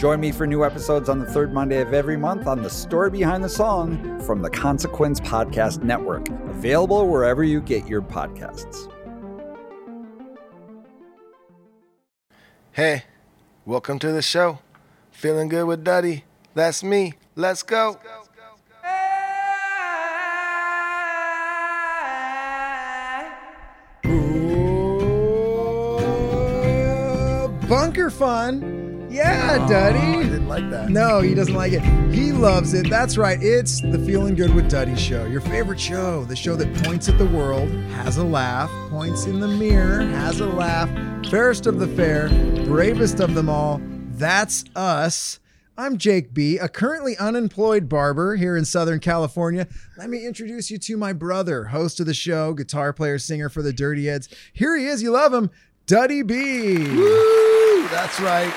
Join me for new episodes on the third Monday of every month on The Story Behind the Song from the Consequence Podcast Network, available wherever you get your podcasts. Hey, welcome to the show. Feeling good with Duddy. That's me. Let's go. Ooh, bunker fun. Yeah, oh, I Duddy. didn't like that. No, he doesn't like it. He loves it. That's right. It's the Feeling Good with Duddy show. Your favorite show. The show that points at the world, has a laugh, points in the mirror, has a laugh. Fairest of the fair, bravest of them all. That's us. I'm Jake B., a currently unemployed barber here in Southern California. Let me introduce you to my brother, host of the show, guitar player, singer for the Dirty Heads. Here he is. You love him, Duddy B. Woo! That's right.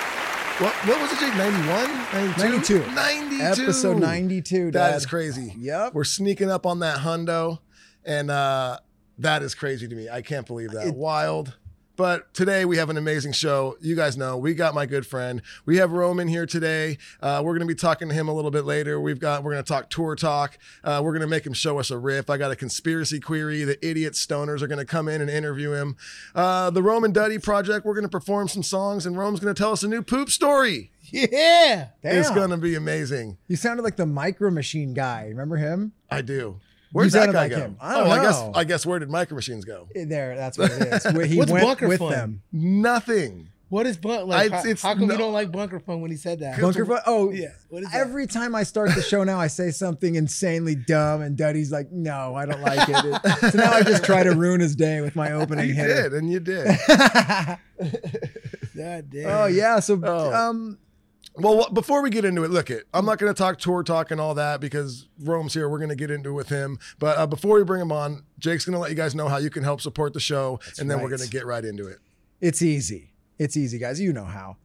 What, what was it, Jake? 91? 92. 92. Episode 92. That Dad. is crazy. Yep. We're sneaking up on that hundo, and uh, that is crazy to me. I can't believe that. It- Wild. But today we have an amazing show. You guys know we got my good friend. We have Roman here today. Uh, we're going to be talking to him a little bit later. We've got we're going to talk tour talk. Uh, we're going to make him show us a riff. I got a conspiracy query. The idiot stoners are going to come in and interview him. Uh, the Roman Duddy project. We're going to perform some songs, and Rome's going to tell us a new poop story. Yeah. It's going to be amazing. You sounded like the Micro Machine guy. Remember him? I do. Where'd that guy go? him. I don't oh, I guess. I guess where did Micro Machines go? There, that's what it is. Where He What's went bunker with fun? them. Nothing. What is bun- like? I- how, how come no- you don't like bunker fun when he said that? Bunker Fun. Oh, Yeah. What is that? Every time I start the show now, I say something insanely dumb, and Duddy's like, "No, I don't like it." so now I just try to ruin his day with my opening You hit. did, and you did. God damn. oh yeah. So Oh. um, Well, before we get into it, look it. I'm not going to talk tour talk and all that because Rome's here. We're going to get into it with him. But uh, before we bring him on, Jake's going to let you guys know how you can help support the show, and then we're going to get right into it. It's easy. It's easy, guys. You know how.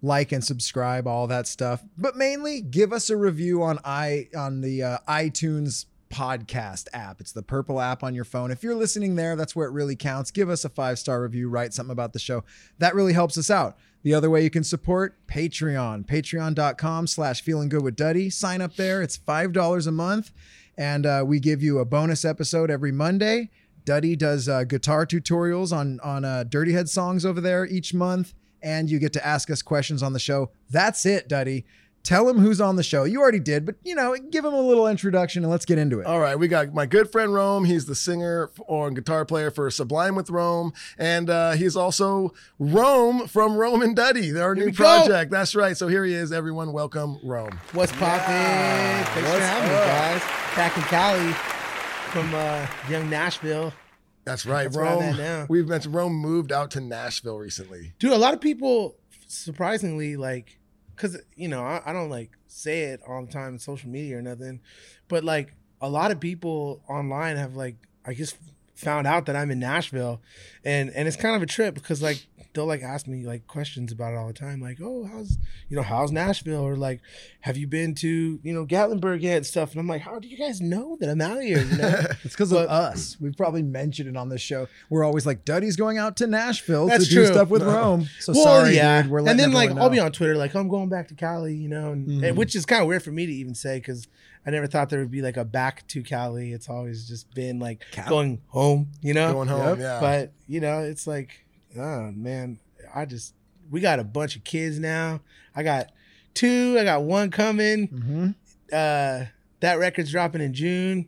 Like and subscribe, all that stuff. But mainly, give us a review on i on the uh, iTunes podcast app. It's the purple app on your phone. If you're listening there, that's where it really counts. Give us a five star review. Write something about the show. That really helps us out. The other way you can support Patreon, patreon.com slash feeling good with Duddy. Sign up there. It's $5 a month. And uh, we give you a bonus episode every Monday. Duddy does uh, guitar tutorials on on uh, Dirty Head songs over there each month, and you get to ask us questions on the show. That's it, Duddy. Tell him who's on the show. You already did, but you know, give him a little introduction and let's get into it. All right, we got my good friend Rome. He's the singer or guitar player for Sublime with Rome, and uh, he's also Rome from Rome and Duddy, our new we go. project. That's right. So here he is. Everyone, welcome Rome. What's poppin'? Thanks for What's having me, guys. Back in Cali from uh, young Nashville. That's right, That's Rome. now. We've mentioned Rome moved out to Nashville recently. Dude, a lot of people surprisingly like because you know I, I don't like say it all the time in social media or nothing but like a lot of people online have like i guess found out that i'm in nashville and and it's kind of a trip because like they'll like ask me like questions about it all the time like oh how's you know how's nashville or like have you been to you know gatlinburg yet and stuff and i'm like how do you guys know that i'm out here you know It's because of us. We've probably mentioned it on this show. We're always like, Duddy's going out to Nashville That's to do stuff with No. Rome. So well, sorry, yeah. dude. We're and then like everyone I'll be on Twitter like I'm going back to Cali, you know, and, and- Mhm. which is kind of weird for me to even say because I never thought there would be like a back to Cali. It's always just been like Cali. going home, you know. Going home, Yep. yeah. But you know, it's like, oh man, I just we got a bunch of kids now. I got two. I got one coming. Mhm. Uh, that record's dropping in June,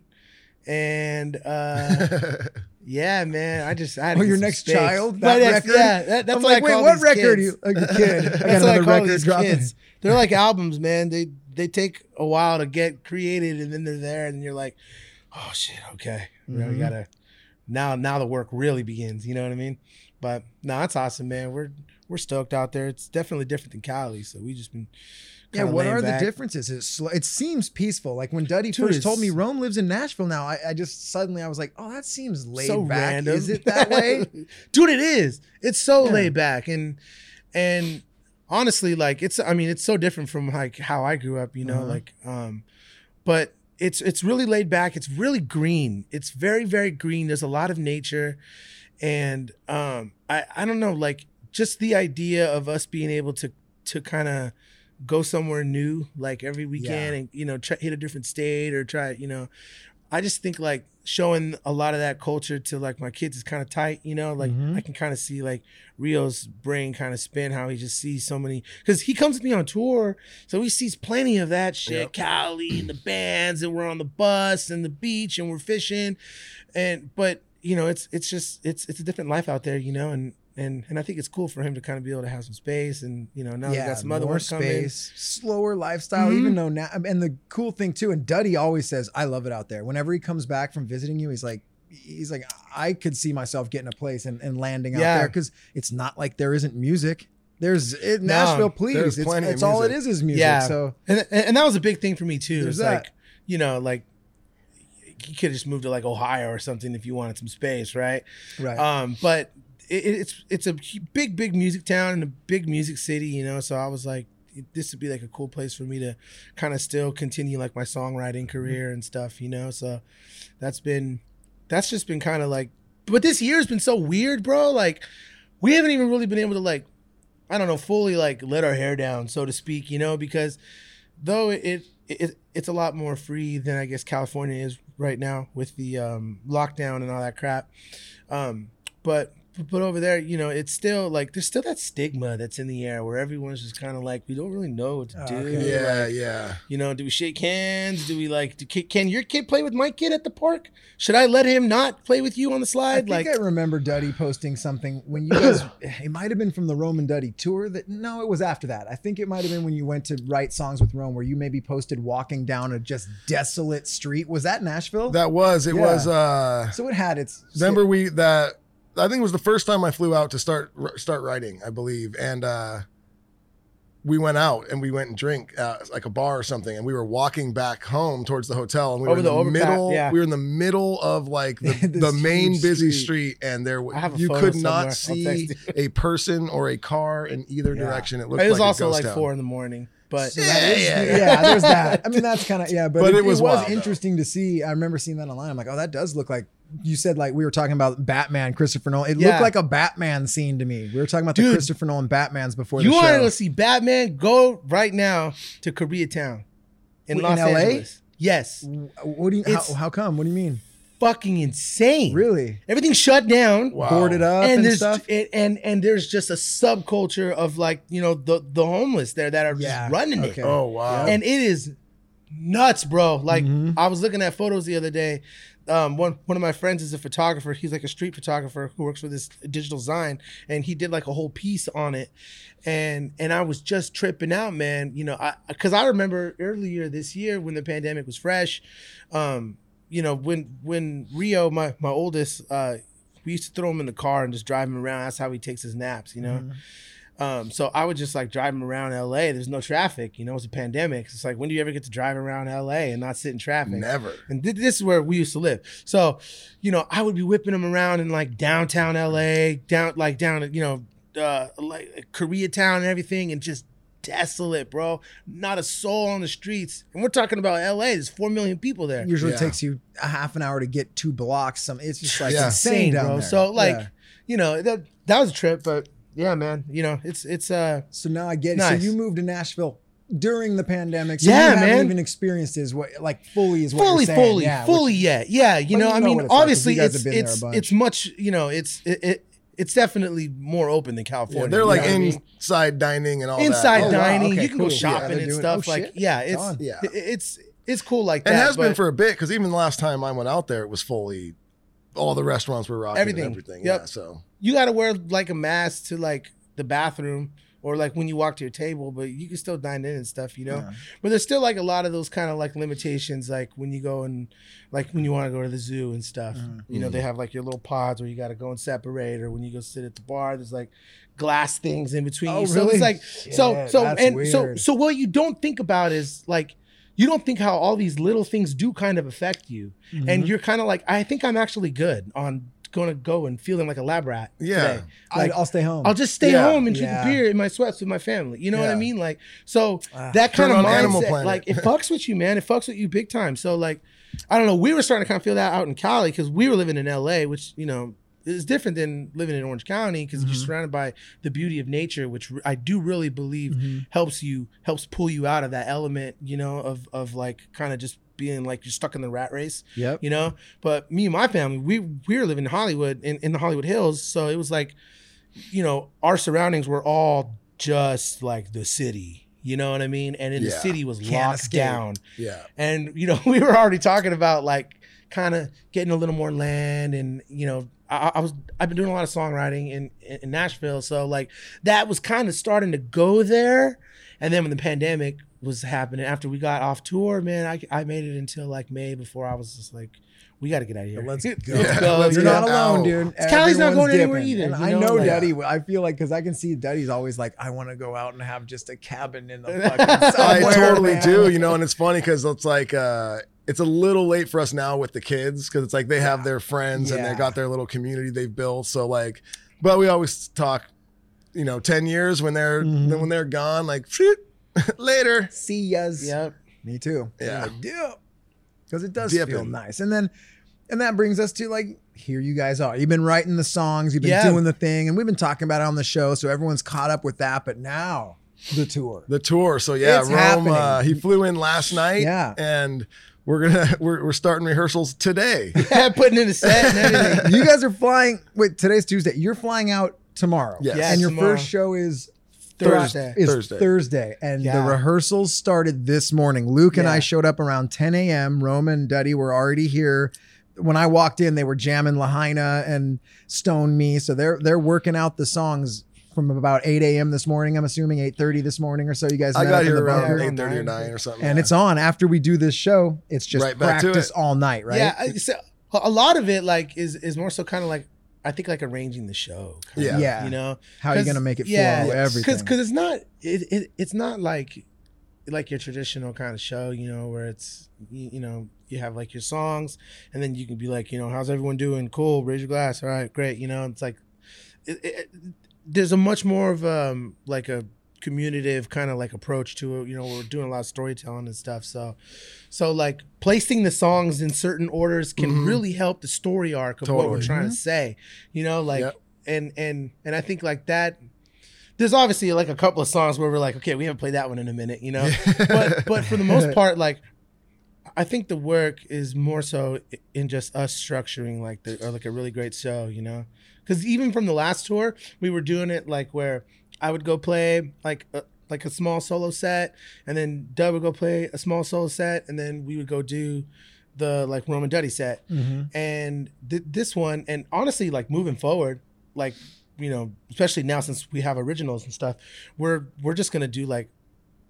and uh, yeah, man, I just I had oh your next space. child? That next- record? Yeah, that, that's I'm like, wait, what record? Are you, like a kid? I got That's what I another record dropping. kids. They're like albums, man. They they take a while to get created, and then they're there, and you're like, oh shit, okay, you know, Mhm. gotta now now the work really begins. You know what I mean? But no, it's awesome, man. We're we're stoked out there. It's definitely different than Cali, so we just been Yeah, what are back. the differences? It's it seems peaceful. Like when Duddy Dude, first told me Rome lives in Nashville now, I, I just suddenly I was like, oh, that seems laid so back. random. Is it that way? dude? It is. It's so Yeah. laid back and and honestly, like it's. I mean, it's so different from like how I grew up. You know, Uh-huh. like um, but it's it's really laid back. It's really green. It's very very green. There's a lot of nature, and um, I I don't know, like just the idea of us being able to to kind of go somewhere new like every weekend Yeah. and you know try, hit a different state or try you know i just think like showing a lot of that culture to like my kids is kind of tight you know like Mhm. i can kind of see like rio's brain kind of spin how he just sees so many because he comes with me on tour so he sees plenty of that shit Yep. cali and the bands and we're on the bus and the beach and we're fishing and but you know it's it's just it's it's a different life out there you know and and and I think it's cool for him to kind of be able to have some space and you know now we got some other more ones coming. space, slower lifestyle. Mhm. Even though now, and the cool thing too, and Duddy always says, "I love it out there." Whenever he comes back from visiting you, he's like, he's like, I could see myself getting a place and, and landing out there because it's not like there isn't music. There's it, No, Nashville, please. It's, it's all it is is music. Yeah. So And, and that was a big thing for me too. It's like, you know, like you could just move to like Ohio or something if you wanted some space, right? right, Um, but it, it's it's a big big music town and a big music city, you know. So I was like, this would be like a cool place for me to kind of still continue like my songwriting career and stuff, you know. So that's been that's just been kind of like, but this year's been so weird, bro. Like we haven't even really been able to like, I don't know, fully like let our hair down, so to speak, you know, because though it, it it's a lot more free than I guess California is right now with the um, lockdown and all that crap. Um, but but over there, you know, it's still like there's still that stigma that's in the air where everyone's just kind of like we don't really know what to Oh, do. okay. Yeah, Like, yeah. you know, do we shake hands? Do we like? Do, can, can your kid play with my kid at the park? Should I let him not play with you on the I slide? think Like, I remember Duddy posting something when you guys. it might have been from the Roman Duddy tour. That no, it was after that. I think it might have been when you went to write songs with Rome, where you maybe posted walking down a just desolate street. Was that Nashville? That was it Yeah. was uh so it had its. remember we that I think it was the first time I flew out to start start writing, I believe, and uh, we went out and we went and drink at like a bar or something, and we were walking back home towards the hotel, and we Over were in the overpass, middle. yeah. We were in the middle of like the, This the main huge busy street. and there I have a you photo could somewhere. not I'll see text a person or a car in either Yeah. direction. It looked it was like also a ghost like town. four in the morning, but Yeah, yeah, yeah, there's that. I mean, that's kind of yeah, but, But it, it was it was wild, though. interesting to see. I remember seeing that online. I'm like, oh, that does look like. You said like we were talking about Batman, Christopher Nolan. It Yeah. looked like a Batman scene to me. We were talking about the Dude. Christopher Nolan Batmans before you the want show. to see Batman? Go right now to Koreatown in Wait, in Los LA? Angeles. Yes, what do you? How, how come? What do you mean? Fucking insane. Really? Everything's shut down. Wow. Boarded up and, and there's stuff. and, and and there's just a subculture of like you know the the homeless there that are Yeah, just running okay. it, Oh wow! and it is nuts, bro. Like Mhm. I was looking at photos the other day. Um, one one of my friends is a photographer. He's like a street photographer who works for this digital design, and he did like a whole piece on it. And and I was just tripping out, man. You know, I because I remember earlier this year when the pandemic was fresh. Um, you know, when when Rio, my my oldest, uh, we used to throw him in the car and just drive him around. That's how he takes his naps, you know. Mm-hmm. Um, so I would just like drive him around LA. There's no traffic, you know. It's a pandemic. It's like when do you ever get to drive around LA and not sit in traffic? Never. And th- this is where we used to live. So, you know, I would be whipping him around in like downtown LA, down like down, you know, uh, like Koreatown and everything, and just desolate, bro. Not a soul on the streets. And we're talking about LA. There's four million people there. Usually Yeah. takes you a half an hour to get two blocks. Some it's just like Yeah. insane, down bro. there. So like, Yeah. you know, that that was a trip, but yeah, man, you know, it's it's uh So now I get it. Nice. So you moved to Nashville during the pandemic. So Yeah, you haven't man. even experienced is what like fully is what fully, you're fully, yeah, fully which- yet. Yeah, you know, you I know mean, what it's like, 'cause obviously, you it's have been there a it's it's much, you know, it's it, it it's definitely more open than California. Yeah, they're you like know what I mean? inside dining and all inside that. Oh, wow, dining. okay, you can cool. go shopping they're and doing- stuff. oh, like, shit. yeah, It's it's. Yeah. it's it's cool like that. It has been for a bit because even the last time I went out there, it was fully all the restaurants were rocking Everything. and everything. Yep. Yeah, so you got to wear like a mask to like the bathroom or like when you walk to your table, but you can still dine in and stuff, you know. Yeah. But there's still like a lot of those kind of like limitations, like when you go and like when you want to go to the zoo and stuff. Mm-hmm. You know, they have like your little pods where you got to go and separate, or when you go sit at the bar, there's like glass things in between. Oh, you. So really? it's like so Shit, so and so so what you don't think about is like you don't think how all these little things do kind of affect you, Mm-hmm. and you're kind of like I think I'm actually good on going to go and feeling like a lab rat. Yeah. today. I, Like, I'll stay home. I'll just stay Yeah. home and drink Yeah. beer in my sweats with my family. You know what I mean? Like, so Ah. that kind of mindset, like, it fucks with you, man. It fucks with you big time. So, like, I don't know. We were starting to kind of feel that out in Cali because we were living in LA, which, you know, is different than living in Orange County because Mm-hmm. you're surrounded by the beauty of nature, which I do really believe Mm-hmm. helps you, helps pull you out of that element, you know, of, of like kind of just being like you're stuck in the rat race yep. you know. But me and my family, we we were living in Hollywood in, in the Hollywood Hills, so it was like, you know, our surroundings were all just like the city. You know what I mean? And in the city was Can't locked escape. down. Yeah. And you know, we were already talking about like kind of getting a little more land, and you know, I, I was I've been doing a lot of songwriting in in Nashville, so like that was kind of starting to go there. And then when the pandemic was happening, after we got off tour, man, I I made it until like May before I was just like, we got to get out of here. Let's go. Yeah, go, let's You're you not alone, out. dude. Cali's not Everyone's going anywhere dipping. either, And you I know, know like- Daddy. I feel like because I can see Daddy's always like, I want to go out and have just a cabin in the fucking I totally man. do, you know, and it's funny because it's like uh it's a little late for us now with the kids because it's like they have their friends and they got their little community they've built. So like, but we always talk, you know, ten years when they're Mhm. then when they're gone, like shit, later. See yas. Yep. Me too. Yeah. Because it does Dipping. feel nice. And then and that brings us to like here you guys are. You've been writing the songs, you've been Yeah. doing the thing, and we've been talking about it on the show, so everyone's caught up with that. But now the tour. The tour. So yeah, It's Rome. Uh, he flew in last night. Yeah. and we're gonna we're, we're starting rehearsals today. Putting in a set and everything. you guys are flying wait, today's Tuesday. You're flying out tomorrow. Yes. Yeah, and your tomorrow. first show is Thursday. is Thursday. Thursday. And the rehearsals started this morning. Luke and I showed up around 10 a.m. Roman and Duddy were already here. When I walked in, they were jamming Lahaina and Stone Me. So they're they're working out the songs from about 8 a.m. this morning. I'm assuming 8:30 this morning or so. You guys I got here around bunker. bunker. eight thirty or Nine. nine or something. and yeah. it's on after we do this show. It's just Right practice it. all night, right? Yeah, so a lot of it like is is more so kind of like I think like arranging the show. kinda, Yeah. Yeah. you know How are you gonna make it flow? yeah, everything. because because it's not it, it it's not like like your traditional kind of show, you know, where it's you, you know you have like your songs and then you can be like, you know, how's everyone doing? Cool, raise your glass. All right, great. You know, it's like it, it, there's a much more of um like a communicative kind of like approach to it. You know, we're doing a lot of storytelling and stuff. So, so like placing the songs in certain orders can Mhm. really help the story arc of what we're Totally. trying to say. You know, like Yep. and and and I think like that. There's obviously like a couple of songs where we're like, okay, we haven't played that one in a minute, you know. but but for the most part, like I think the work is more so in just us structuring like the or like a really great show, you know. Because even from the last tour, we were doing it like where I would go play like a, like a small solo set, and then Dub would go play a small solo set, and then we would go do the like Roman Duddy set. Mhm. And th- this one, and honestly, like moving forward, like you know, especially now since we have originals and stuff, we're we're just gonna do like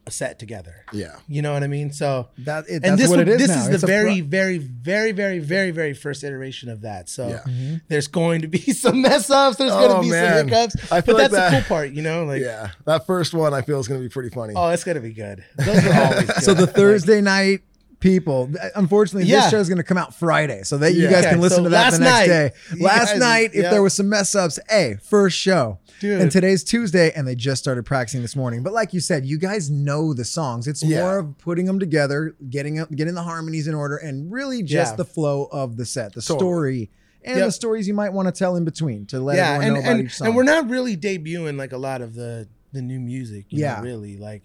a set together. yeah. You know what I mean? So That it, and that's this what one, it is this now. is It's the a pro- very, very, very, very, very, very first iteration of that. So Yeah. Mhm. there's going to be some mess ups. There's Oh, going to be man. some hiccups. I But feel like that's the cool part, you know. Like, yeah, that first one I feel is going to be pretty funny. oh, it's going to be good. Those are always good. So the Like, Thursday night people, unfortunately, Yeah. this show is going to come out Friday, so that you Yeah. guys Okay, can listen so to that the last next night, day. Last guys- night, if yeah. there was some mess ups, a first show. Dude, And today's Tuesday, and they just started practicing this morning. But like you said, you guys know the songs. It's Yeah. more of putting them together, getting getting the harmonies in order, and really just Yeah. the flow of the set, the Totally. story, and Yep. the stories you might want to tell in between to let yeah, everyone and know about and, each song. and we're not really debuting like a lot of the the new music. You Yeah. know, really like,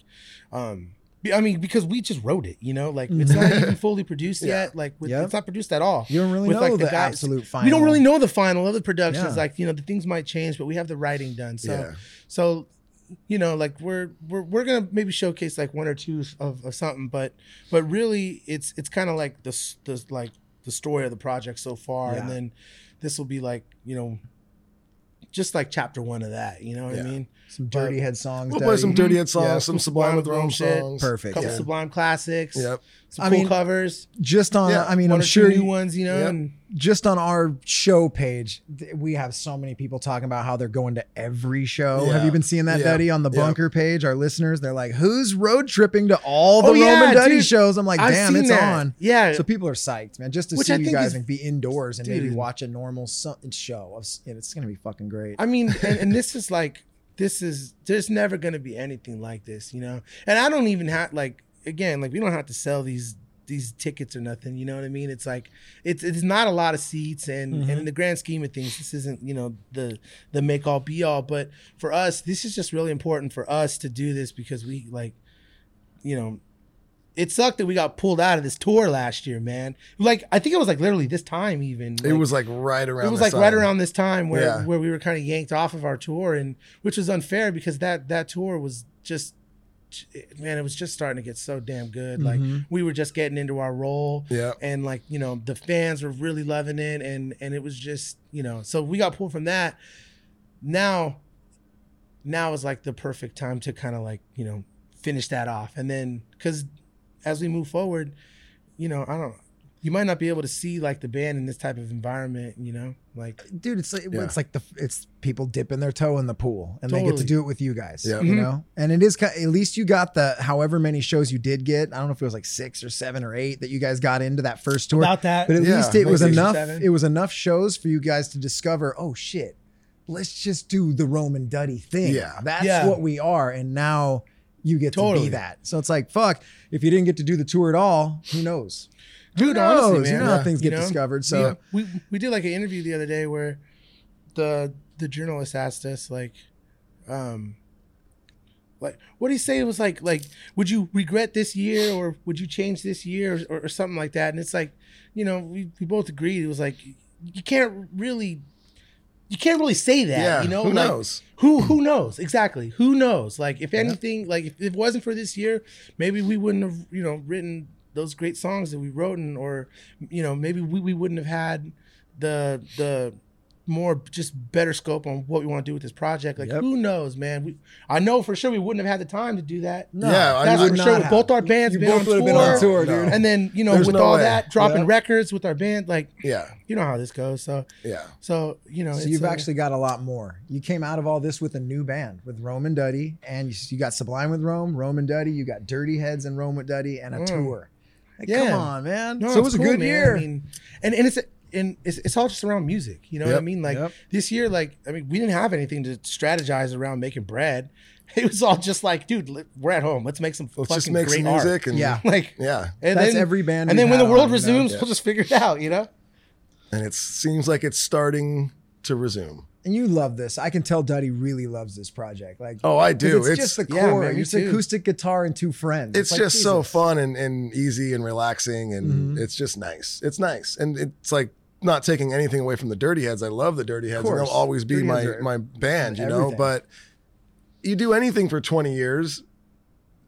um, I mean, because we just wrote it. You know, like it's not mm-hmm. even fully produced Yeah. yet. Like with, Yep. it's not produced at all. you don't really with, know like, the the, guys. absolute final. We don't really know the final of the productions. Yeah. Like you know, the things might change, but we have the writing done. So Yeah. so you know like we're we're we're gonna maybe showcase like one or two of, of something but but really it's it's kind of like the the like the story of the project so far and then this will be like you know just like chapter one of that. You know what. I mean? Some dirty head songs. We'll play some Dirty Head songs, Yeah. some Sublime with Rome songs. Perfect. couple Yeah. Sublime classics. Yep. Some I cool mean, covers. Just on, Yeah, I mean, one I'm sure new ones. You know, Yep. and just on our show page, th- we have so many people talking about how they're going to every show. Yeah. Have you been seeing that, Yeah. Duddy, on the bunker page? Our listeners, they're like, "Who's road tripping to all oh, the Oh, yeah, Roman Duddy dude. shows?" I'm like, "Damn, it's that. on." Yeah. So people are psyched, man, just to Which see I you guys is- and be indoors and maybe watch a normal so- show. Of, it's gonna be fucking great. I mean, and, and this is like, this is, there's never going to be anything like this, you know? And I don't even have, like, again, like, we don't have to sell these, these tickets or nothing, you know what I mean? It's like, it's, it's not a lot of seats. And, Mhm. and in the grand scheme of things, this isn't, you know, the, the make all be all. But for us, this is just really important for us to do this because we, like, you know, it sucked that we got pulled out of this tour last year, man. Like, I think it was like literally this time, even. It was like right around. it was like right around this time where Yeah. where we were kind of yanked off of our tour and which was unfair because that that tour was just man it was just starting to get so damn good like Mhm. we were just getting into our role Yeah. and like you know the fans were really loving it and and it was just you know so we got pulled from that now now is like the perfect time to kind of like you know finish that off and then because as we move forward you know i don't you might not be able to see like the band in this type of environment you know like dude it's like Yeah. it's like the it's people dipping their toe in the pool and they get to do it with you guys Yeah. you Mhm. know and it is ki- at least you got the however many shows you did get i don't know if it was like six or seven or eight that you guys got into that first tour about that but at Yeah, least it was enough seven. it was enough shows for you guys to discover oh shit let's just do the roman duddy thing Yeah. that's Yeah. what we are and now you get to be that. So it's like fuck if you didn't get to do the tour at all who knows? Dude Who honestly knows? man you know how things You get know? discovered. So we, we we did like an interview the other day where the the journalist asked us like um like what do you say? It was like like would you regret this year or would you change this year or, or, something like that? And it's like you know we, we both agreed. It was like you can't really you can't really say that Yeah. you know Who like, knows? who who knows exactly who knows like if anything like if it wasn't for this year maybe we wouldn't have you know written those great songs that we wrote and or you know maybe we, we wouldn't have had the the more just better scope on what we want to do with this project like Yep. who knows man we i know for sure we wouldn't have had the time to do that no, Yeah, I that's would for not sure have. both our bands you been both on would have tour, been on tour No. dude and then you know There's with no all way. that dropping Yeah. records with our band like Yeah. you know how this goes so Yeah. so you know So it's, you've uh, actually got a lot more. You came out of all this with a new band with Rome and Duddy, and you, you got Sublime with Rome, Rome and Duddy. You got Dirty Heads and Rome with Duddy, and a Mm. tour. Like, Yeah. come on, man. No, so it was it's a good man. year. I mean, and and it's and it's, it's all just around music. You know what I mean? Like Yep. this year, like I mean, we didn't have anything to strategize around making bread. It was all just like, dude, we're at home. Let's make some Let's fucking just make great some art. music and Yeah. Like, yeah. and That's then every band. and then when the world on, you know? resumes, we'll just figure it out. You know? And it seems like it's starting to resume. and you love this. I can tell Duddy really loves this project. Like, Oh, I do. It's, It's just the yeah, core. man, it's too. acoustic guitar and two friends. it's like, just so fun and, and easy and relaxing and Mhm. it's just nice. It's nice. And it's like not taking anything away from the Dirty Heads. I love the Dirty Heads and they'll always be Dirty my are- my band, you know, but you do anything for 20 years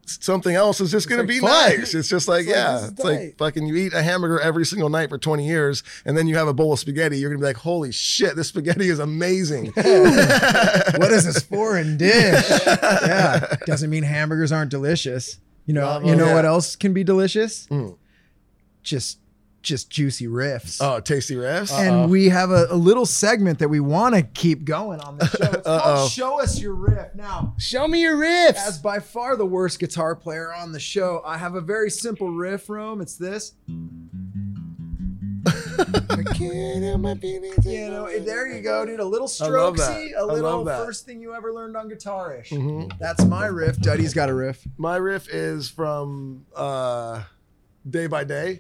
something else is just going like to be fun. nice. It's just like, It's yeah, is it's like fucking you eat a hamburger every single night for 20 years and then you have a bowl of spaghetti. You're going to be like, holy shit, this spaghetti is amazing. what is this foreign dish? yeah, doesn't mean hamburgers aren't delicious. You know, you know them. what else can be delicious? Mm. Just, just juicy riffs. Oh, tasty refs. and we have a, a little segment that we want to keep going on the show. It's called "Show Us Your Riff." Now, Show me your riffs. as by far the worst guitar player on the show, I have a very simple riff. Rome, it's this. You know, there you go, dude. A little strokesy, a little first thing you ever learned on guitar-ish. Mhm. That's my riff. Duddy's got a riff. My riff is from uh, Day by Day.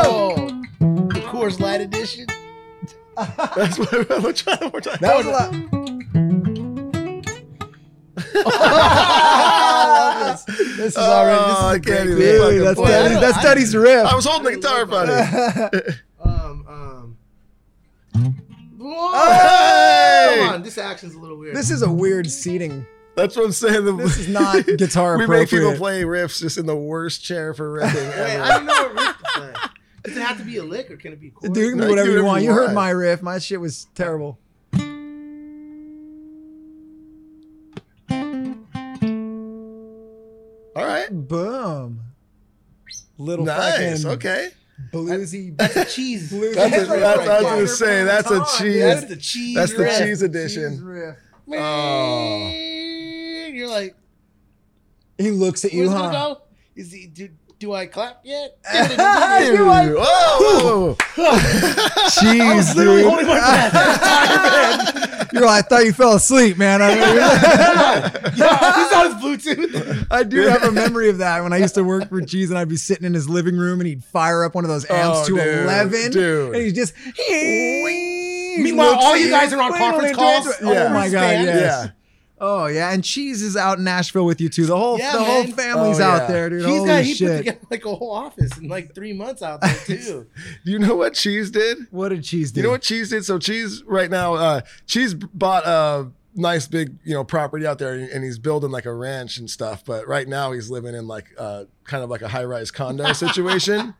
oh, the Coors Light edition. That's what I'm trying one more time. That was a lot. this. this is already. This is Oh, a I great can't even dude, fucking That's play Duddy's, it. that's Duddy's riff. I was holding the guitar funny. Um, um. Whoa! Hey! Come on, this action's a little weird. this is a weird seating. That's what I'm saying. The- This is not guitar we make people play riffs just in the worst chair for riffing Wait. I don't know what riff to play. Does it have to be a lick or can it be a chord? Dude, you can No, do whatever you want. you You heard my riff. My shit was terrible. All right. Boom. Little Nice. Okay. bluesy. That's a cheese. Bluesy That's a, riff that's, I was right gonna say that's a cheese. That's the cheese. That's the riff. cheese Cheese edition. riff. Oh. You're like, He looks at you, where's it huh? go? Is he? Do, do I clap yet? Dude, Whoa, whoa, whoa. Cheese, literally dude. holding my breath. You're like, I thought you fell asleep, man. I, yeah, he's on his Bluetooth. I do have a memory of that when I used to work for Cheese, and I'd be sitting in his living room, and he'd fire up one of those oh, amps Oh, to dude, eleven, dude. and he's just. Meanwhile, all you guys are on conference calls. Oh my god, yes. Yeah. Oh yeah, and Cheese is out in Nashville with you too. The whole Yeah, the whole family's Oh, out yeah. there, dude. He's Holy got he shit! put together like a whole office in like three months out there too. Do you know what Cheese did? what did Cheese do? You know what Cheese did? So Cheese right now, uh, Cheese bought a nice big, you know, property out there, and he's building like a ranch and stuff. But right now, he's living in like uh, kind of like a high rise condo situation.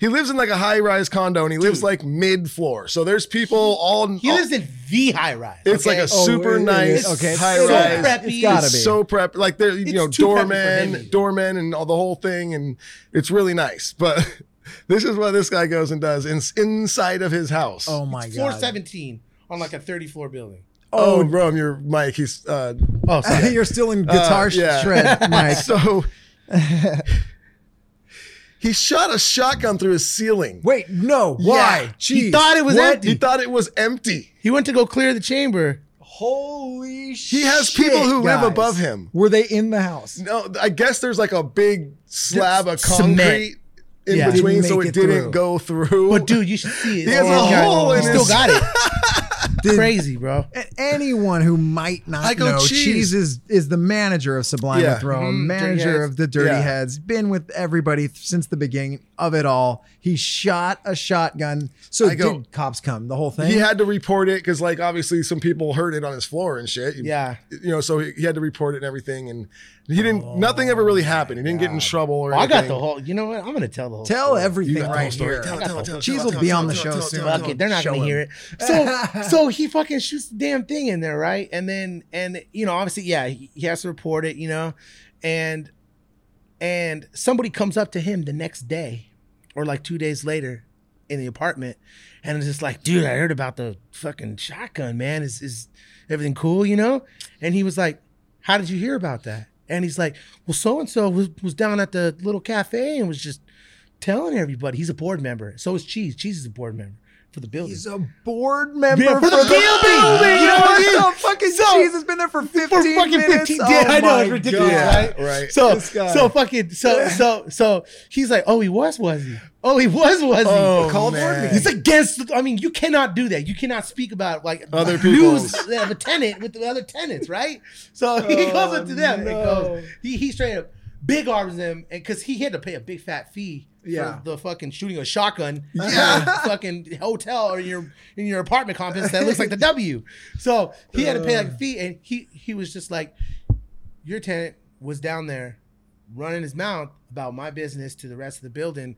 He lives in like a high rise condo, and he lives like mid floor. So there's people all. He all- lives in the high rise. It's like a Oh, super wait, wait, nice wait. Okay, high so rise. preppy. It's gotta It's be. so prep, like there, you It's know, too preppy for doorman, doorman, and all the whole thing, and it's really nice. But this is what this guy goes and does in, inside of his house. Oh my floor god! 17 on like a 30 floor building. Oh, bro, I'm your mic. He's uh, Oh, sorry. You're still in guitar Uh, yeah. shred, Mike. so. He shot a shotgun through his ceiling. Wait, no. Why? Yeah. Cheese. He thought it was What? empty. He thought it was empty. He went to go clear the chamber. Holy shit! He has people who live above him. Were they in the house? No, I guess there's like a big slab of Cement. concrete in Yeah. between, so it it didn't through. go through. But dude, you should see it. He has Oh, a my hole in He still got it. Did- Crazy, bro. And anyone who might not I go, know, "Cheese." Cheese is is the manager of Sublime Yeah. Throne, Mhm, manager Heads. of the Dirty Yeah. Heads, been with everybody th- since the beginning of it all. He shot a shotgun. So I go- did cops come? The whole thing. he had to report it because, like, obviously some people heard it on his floor and shit. Yeah. you know, so he, he had to report it and everything, and he didn't. Oh nothing ever really happened. He didn't get in trouble or Oh, I got the whole. You know what? I'm gonna tell the whole. Tell story. everything You got the right whole story. here. Tell it, tell tell Cheese will be tell on the tell show tell soon. tell it, Fuck it, they're not gonna him. hear it. So, so he fucking shoots the damn thing in there, right? And then, and you know, obviously, yeah, he, he has to report it, you know, and and somebody comes up to him the next day, or like two days later, in the apartment, and it's just like, dude, I heard about the fucking shotgun, man. Is is everything cool, you know? And he was like, how did you hear about that? And he's like, well, so and so was was down at the little cafe and was just telling everybody. He's a board member. So is Cheese. Cheese is a board member for the building. He's a board member Yeah, for, for the, the building. building, You know what? dude. So fucking So- Cheese has been there for 15 for fucking minutes. 15 Oh yeah, I know it's ridiculous, God. right? right. So so fucking so so so he's like, oh, he was, was he? Oh, he was, was he? Oh, Called board man. meeting. It's against. I mean, you cannot do that. You cannot speak about like Other news of a tenant with the other tenants, right? So he Oh, goes up to them oh, and goes. He he straight up big arms them and because he had to pay a big fat fee. Yeah. The fucking shooting a shotgun, Yeah. in a fucking hotel or in your in your apartment complex that looks like the W. So he had to pay like a fee, and he he was just like, your tenant was down there running his mouth about my business to the rest of the building,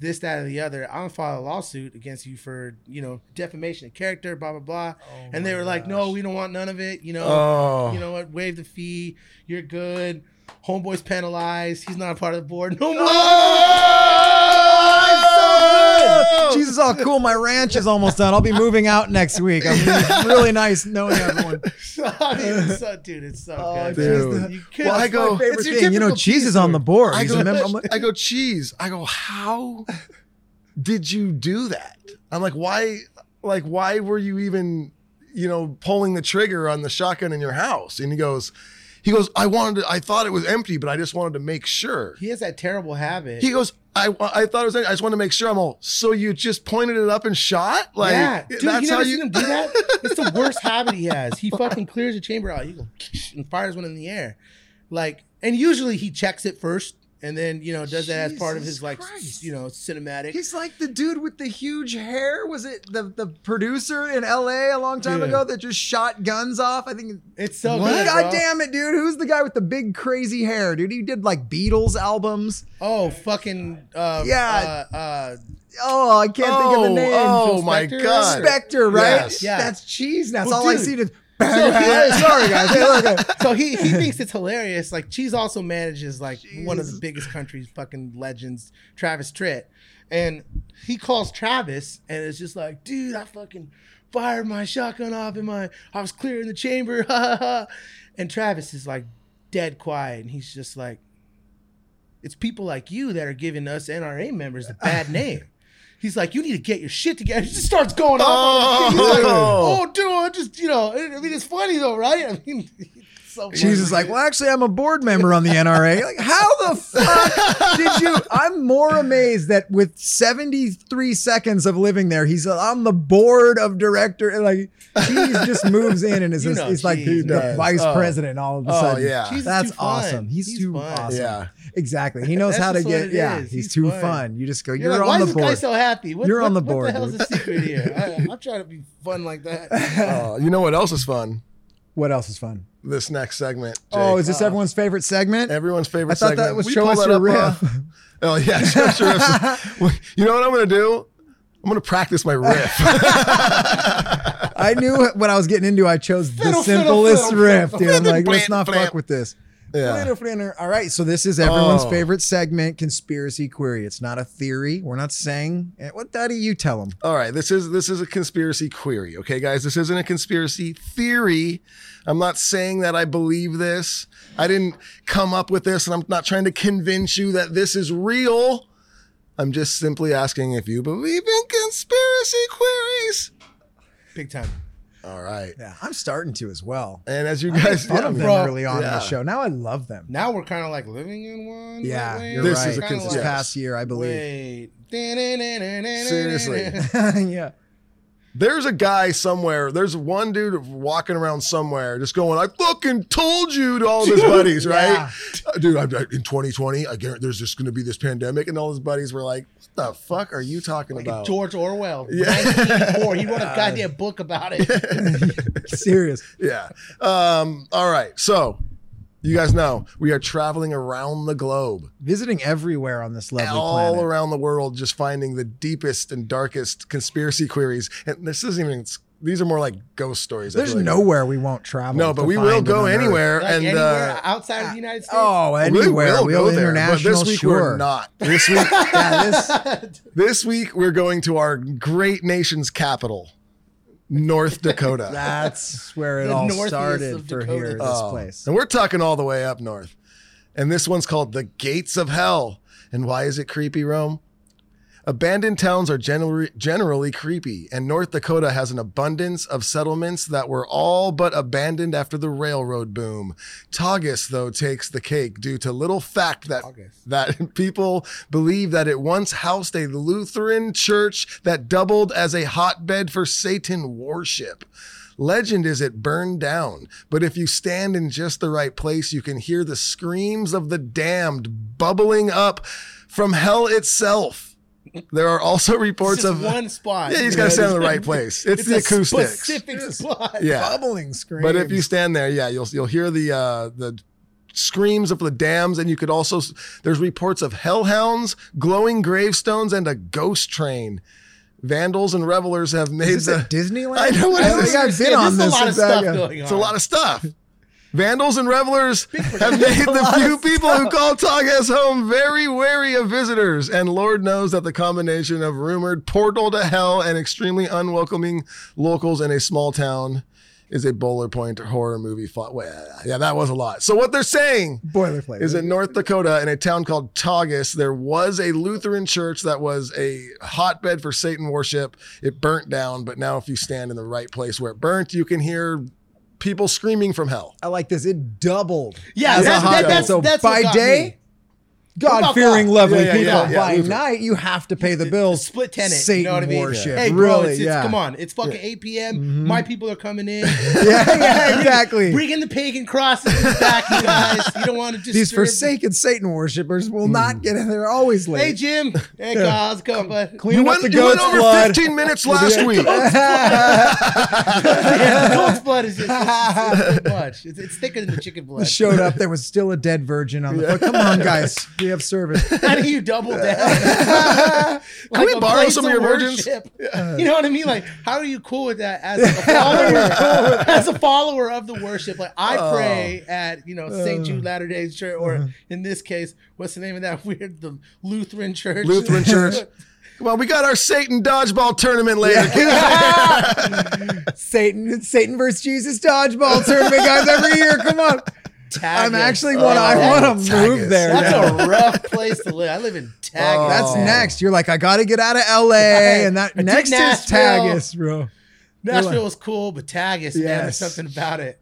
this, that, or the other. I'm gonna file a lawsuit against you for, you know, defamation of character, blah, blah, blah. Oh and they were like, no, we don't want none of it. You know, Oh. you know what? Waive the fee. You're good. Homeboy's penalized. He's not a part of the board no more. Oh! Cheese is all cool. My ranch is almost done. I'll be moving out next week. I mean, it's really nice knowing everyone. So, I mean, it's so, dude, it's so Oh, good. dude. You could, Well, I go- It's your thing. You know, Cheese is on the board. I go, a like, I go, cheese. I go, how did you do that? I'm like, why, like, why were you even, you know, pulling the trigger on the shotgun in your house? And he goes, he goes, I wanted to, I thought it was empty, but I just wanted to make sure. He has that terrible habit. He goes, I, I thought it was. I just want to make sure. I'm all, so you just pointed it up and shot? Like, yeah, dude, that's you how never you seen him do that. It's the worst habit he has. He fucking clears the chamber out. He goes and fires one in the air, like, and usually he checks it first, and then you know does that as part of his like Christ. you know cinematic. He's like the dude with the huge hair. Was it the, the producer in LA a long time Yeah. ago that just shot guns off? I think. It's so What? good. God bro. damn it, dude. Who's the guy with the big crazy hair, dude? He did like Beatles albums. Oh fucking uh, Yeah. Uh, uh, oh, I can't think of the Oh, name. oh Phil my Spector? god. Spector, right? Yes. Yeah. That's cheese. Now that's Well, all I see. To, sorry, guys. Hey, look, uh, so he he thinks it's hilarious. Like Cheese also manages like one of the biggest country's fucking legends, Travis Tritt, and he calls Travis and it's just like, dude, I fucking fired my shotgun off in my, I was clearing the chamber, ha ha ha. And Travis is like dead quiet, and he's just like, it's people like you that are giving us NRA members a bad name. He's like, you need to get your shit together. He just starts going off. on like, Oh. oh, dude, I just you know, I mean, it's funny though, right? I mean, so She's just like, well, actually, I'm a board member on the NRA. Like, how the fuck did you? I'm more amazed that with 73 seconds of living there, he's on the board of director. Like, Cheese just moves in and is You know he's like Cheese, the vice Oh. president all of a sudden. Oh sudden. yeah. Cheese That's awesome. He's, He's too fun. awesome. Yeah. Exactly. He knows how to get. Yeah, he's, He's too fun. fun. You just go. You're, You're, like, why on is the this guy board. so happy? What, You're on what- the What board, the hell's dude. the secret here? I, I'm trying to be fun like that. Oh, you know what else is fun? what else is fun? This next segment. Oh, is this everyone's favorite segment? everyone's favorite I thought segment? that was Will show us your up, uh, riff. oh yeah, show us your riff. You know what I'm gonna do? I'm gonna practice my riff. I knew what I was getting into. I chose the Fiddle, fiddle, simplest fiddle, riff, fiddle. dude. I'm like, let's not fuck with this. Yeah. All right, so this is everyone's Oh. favorite segment, conspiracy query. It's not a theory. We're not saying eh, what. Daddy, you tell them. All right, this is this is a conspiracy query, okay, guys. This isn't a conspiracy theory. I'm not saying that I believe this. I didn't come up with this, and I'm not trying to convince you that this is real. I'm just simply asking if you believe in conspiracy queries. Big time. All right, Yeah, I'm starting to as well. and as you guys, Fun of them bro. early on in the show. Now I love them. Now we're kind of like living in one. Yeah, lately. you're This right. is a Kinda cons- this yes. past year, I believe. Wait. Seriously. yeah. There's a guy somewhere. There's one dude walking around somewhere, just going, "I fucking told you" to all of his buddies, right? Yeah. Uh, Dude, I'm, I- in 2020, I guarantee there's just going to be this pandemic, and all his buddies were like, "What the fuck are you talking Like about?" George Orwell. Yeah. 1984. He wrote a goddamn book about it. Serious. Yeah. Um, all right. So, you guys know we are traveling around the globe, Visiting everywhere on this lovely all planet. around the world, just finding the deepest and darkest conspiracy queries. And this isn't even. These are more like ghost stories. I There's feel like. nowhere we won't travel. No, but to we will and go unearth. anywhere, Like and anywhere uh, outside of the United States. Oh, we anywhere. will We'll go there. But this week sure. we're not. This week, Yeah, this, this week we're going to our great nation's capital, North Dakota. that's where it The all northeast started of for Dakota. here. This Oh, place. And we're talking all the way up north. And this one's called The Gates of Hell. And why is it creepy, Rome? Abandoned towns are generally, generally creepy, and North Dakota has an abundance of settlements that were all but abandoned after the railroad boom. Tagus, though, takes the cake due to little fact that, that people believe that it once housed a Lutheran church that doubled as a hotbed for Satan worship. Legend is it burned down, but if you stand in just the right place, you can hear the screams of the damned bubbling up from hell itself. There are also reports It's just of one spot. Yeah, you just gotta stand in the right place. It's, the a acoustics. Specific spot. Yeah. Bubbling screams. But if you stand there, yeah, you'll you'll hear the uh, the screams of the dams, and you could also there's reports of hellhounds, glowing gravestones, and a ghost train. Vandals and revelers have made is this the at Disneyland? I know what I think I've been Yeah, on there's this. a lot of stuff going on. It's a lot of stuff. Vandals and revelers have made the few people who call Tagus home very wary of visitors. And Lord knows that the combination of rumored portal to hell and extremely unwelcoming locals in a small town is a bowler point horror movie. Fought. Well, yeah, that was a lot. So what they're saying Boilerplate. is in North Dakota in a town called Tagus. There was a Lutheran church that was a hotbed for Satan worship. It burnt down, but now if you stand in the right place where it burnt, you can hear people screaming from hell. I like this. It doubled. Yeah, as a that- hot that- dog. that's- so that's what by got day, me. God fearing, lovely Yeah, yeah, people. yeah, yeah, by night, you have to pay the bills. Split tenant. Satan you know what I mean? worship. Hey, bro, really? it's, it's, yeah. come on. It's fucking 8 p.m. Mm-hmm. My people are coming in. yeah, yeah, exactly. Bring in the pagan crosses back, you guys. You don't want to disturb. These forsaken Satan worshippers will not mm. get in. They're always late. Hey, Jim. Hey, Yeah. guys, come on, bud. Clean You up went, the you went over blood. 15 minutes last week. Goat's blood is just it's, it's too much. It's, it's thicker than the chicken blood. showed up. There was still a dead virgin on the foot. Come on, guys. We have service. How do you double down? Can we borrow some of your virgins? worship. You know what I mean? Like, how are you cool with that as a follower? as a follower of the worship, like I Oh. pray at you know St. Uh. Jude Latter Day Church, or in this case, what's the name of that weird the Lutheran Church? Lutheran Church. Well, we got our Satan dodgeball tournament later. Satan, Satan versus Jesus dodgeball tournament, guys, every year. Come on. I'm Tagus. actually oh, want. I want to move there. That's now. a rough place to live. I live in Tagus. Oh, that's Oh. next. You're like, I got to get out of LA, and that I next is Tagus, bro. Nashville was cool, but Tagus, man, there's something about it.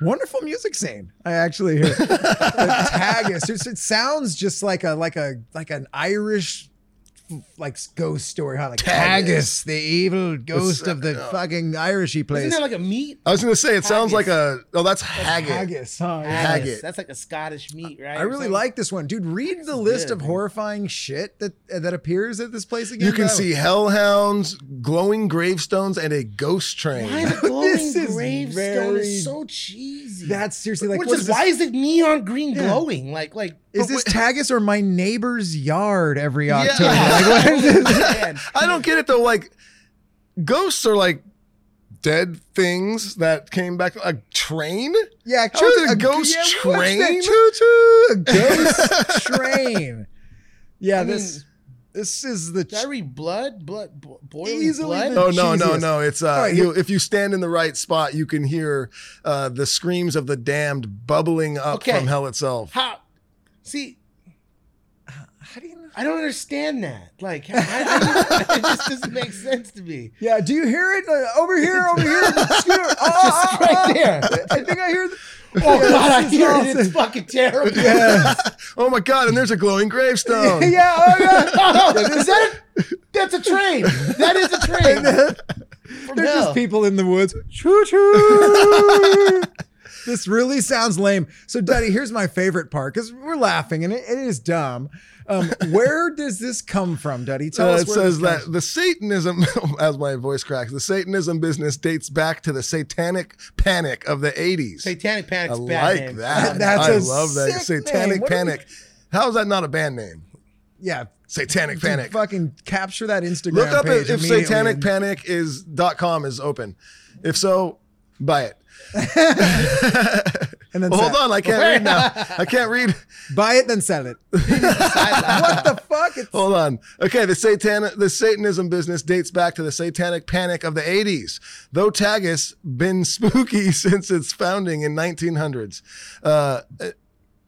Wonderful music scene. I actually hear But Tagus. It sounds just like a like a like an Irish like ghost story. Huh? Like Tagus. Tagus, the evil ghost of the uh, uh, fucking Irishy place. Isn't place. that like a meat? I was going to say, it sounds like a. Oh, that's haggis. Haggis, huh? Yeah. Haggis. That's like a Scottish meat, right? I Or really something? like this one, dude. Read the list good, of man. horrifying shit that uh, that appears at this place again. You can bro. see hellhounds, glowing gravestones, and a ghost train. Why the glowing This is gravestone very- is so cheesy. That's seriously like Which what is is why is it neon green Yeah. glowing? Like, like Is this wait- Tagus or my neighbor's yard every Yeah. October? Like, what is this? I don't get it though. Like, ghosts are like dead things that came back. A train? Yeah, How is a a ghost yeah, train? that? Choo choo, a ghost train. Yeah, I mean, this this is the. Did I read blood? Blood? bo- Boiling Easily blood? Oh no, no, no! It's uh, All right, you, if you stand in the right spot, you can hear uh, the screams of the damned bubbling up Okay. from hell itself. How? See, How do you know? I don't understand that. Like, I, I, it just doesn't make sense to me. Yeah, do you hear it Uh, over here? Over here, Scooter. Oh, Just oh, right oh. there. I think I hear. The, Oh Yeah, God, I this is hear it. It's fucking terrible. yeah, Oh my god! And there's a glowing gravestone. yeah. Oh yeah. Oh, is that? That's a train. That is a train. From They're hell. just people in the woods. Choo choo. This really sounds lame. So, Daddy, here's my favorite part because we're laughing and it, it is dumb. Um, where does this come from, Daddy? Tell Uh, us it says this comes that the Satanism, as my voice cracks, the Satanism business dates back to the satanic panic of the 80s. Satanic I Panic's bad like name. that. That's I a love that. sick Satanic name. What we- Panic. How is that not a band name? Yeah, Satanic dude, Panic. Fucking capture that Instagram Look up page if, if satanic and- panic is dot com is open. If so, buy it. and then Well, hold on, I can't read now. I can't read. buy it, then sell it. what the fuck? It's, Hold on. Okay, the satan the Satanism business dates back to the satanic panic of the 80s. Though Tagus been spooky since its founding in 1900s. Uh,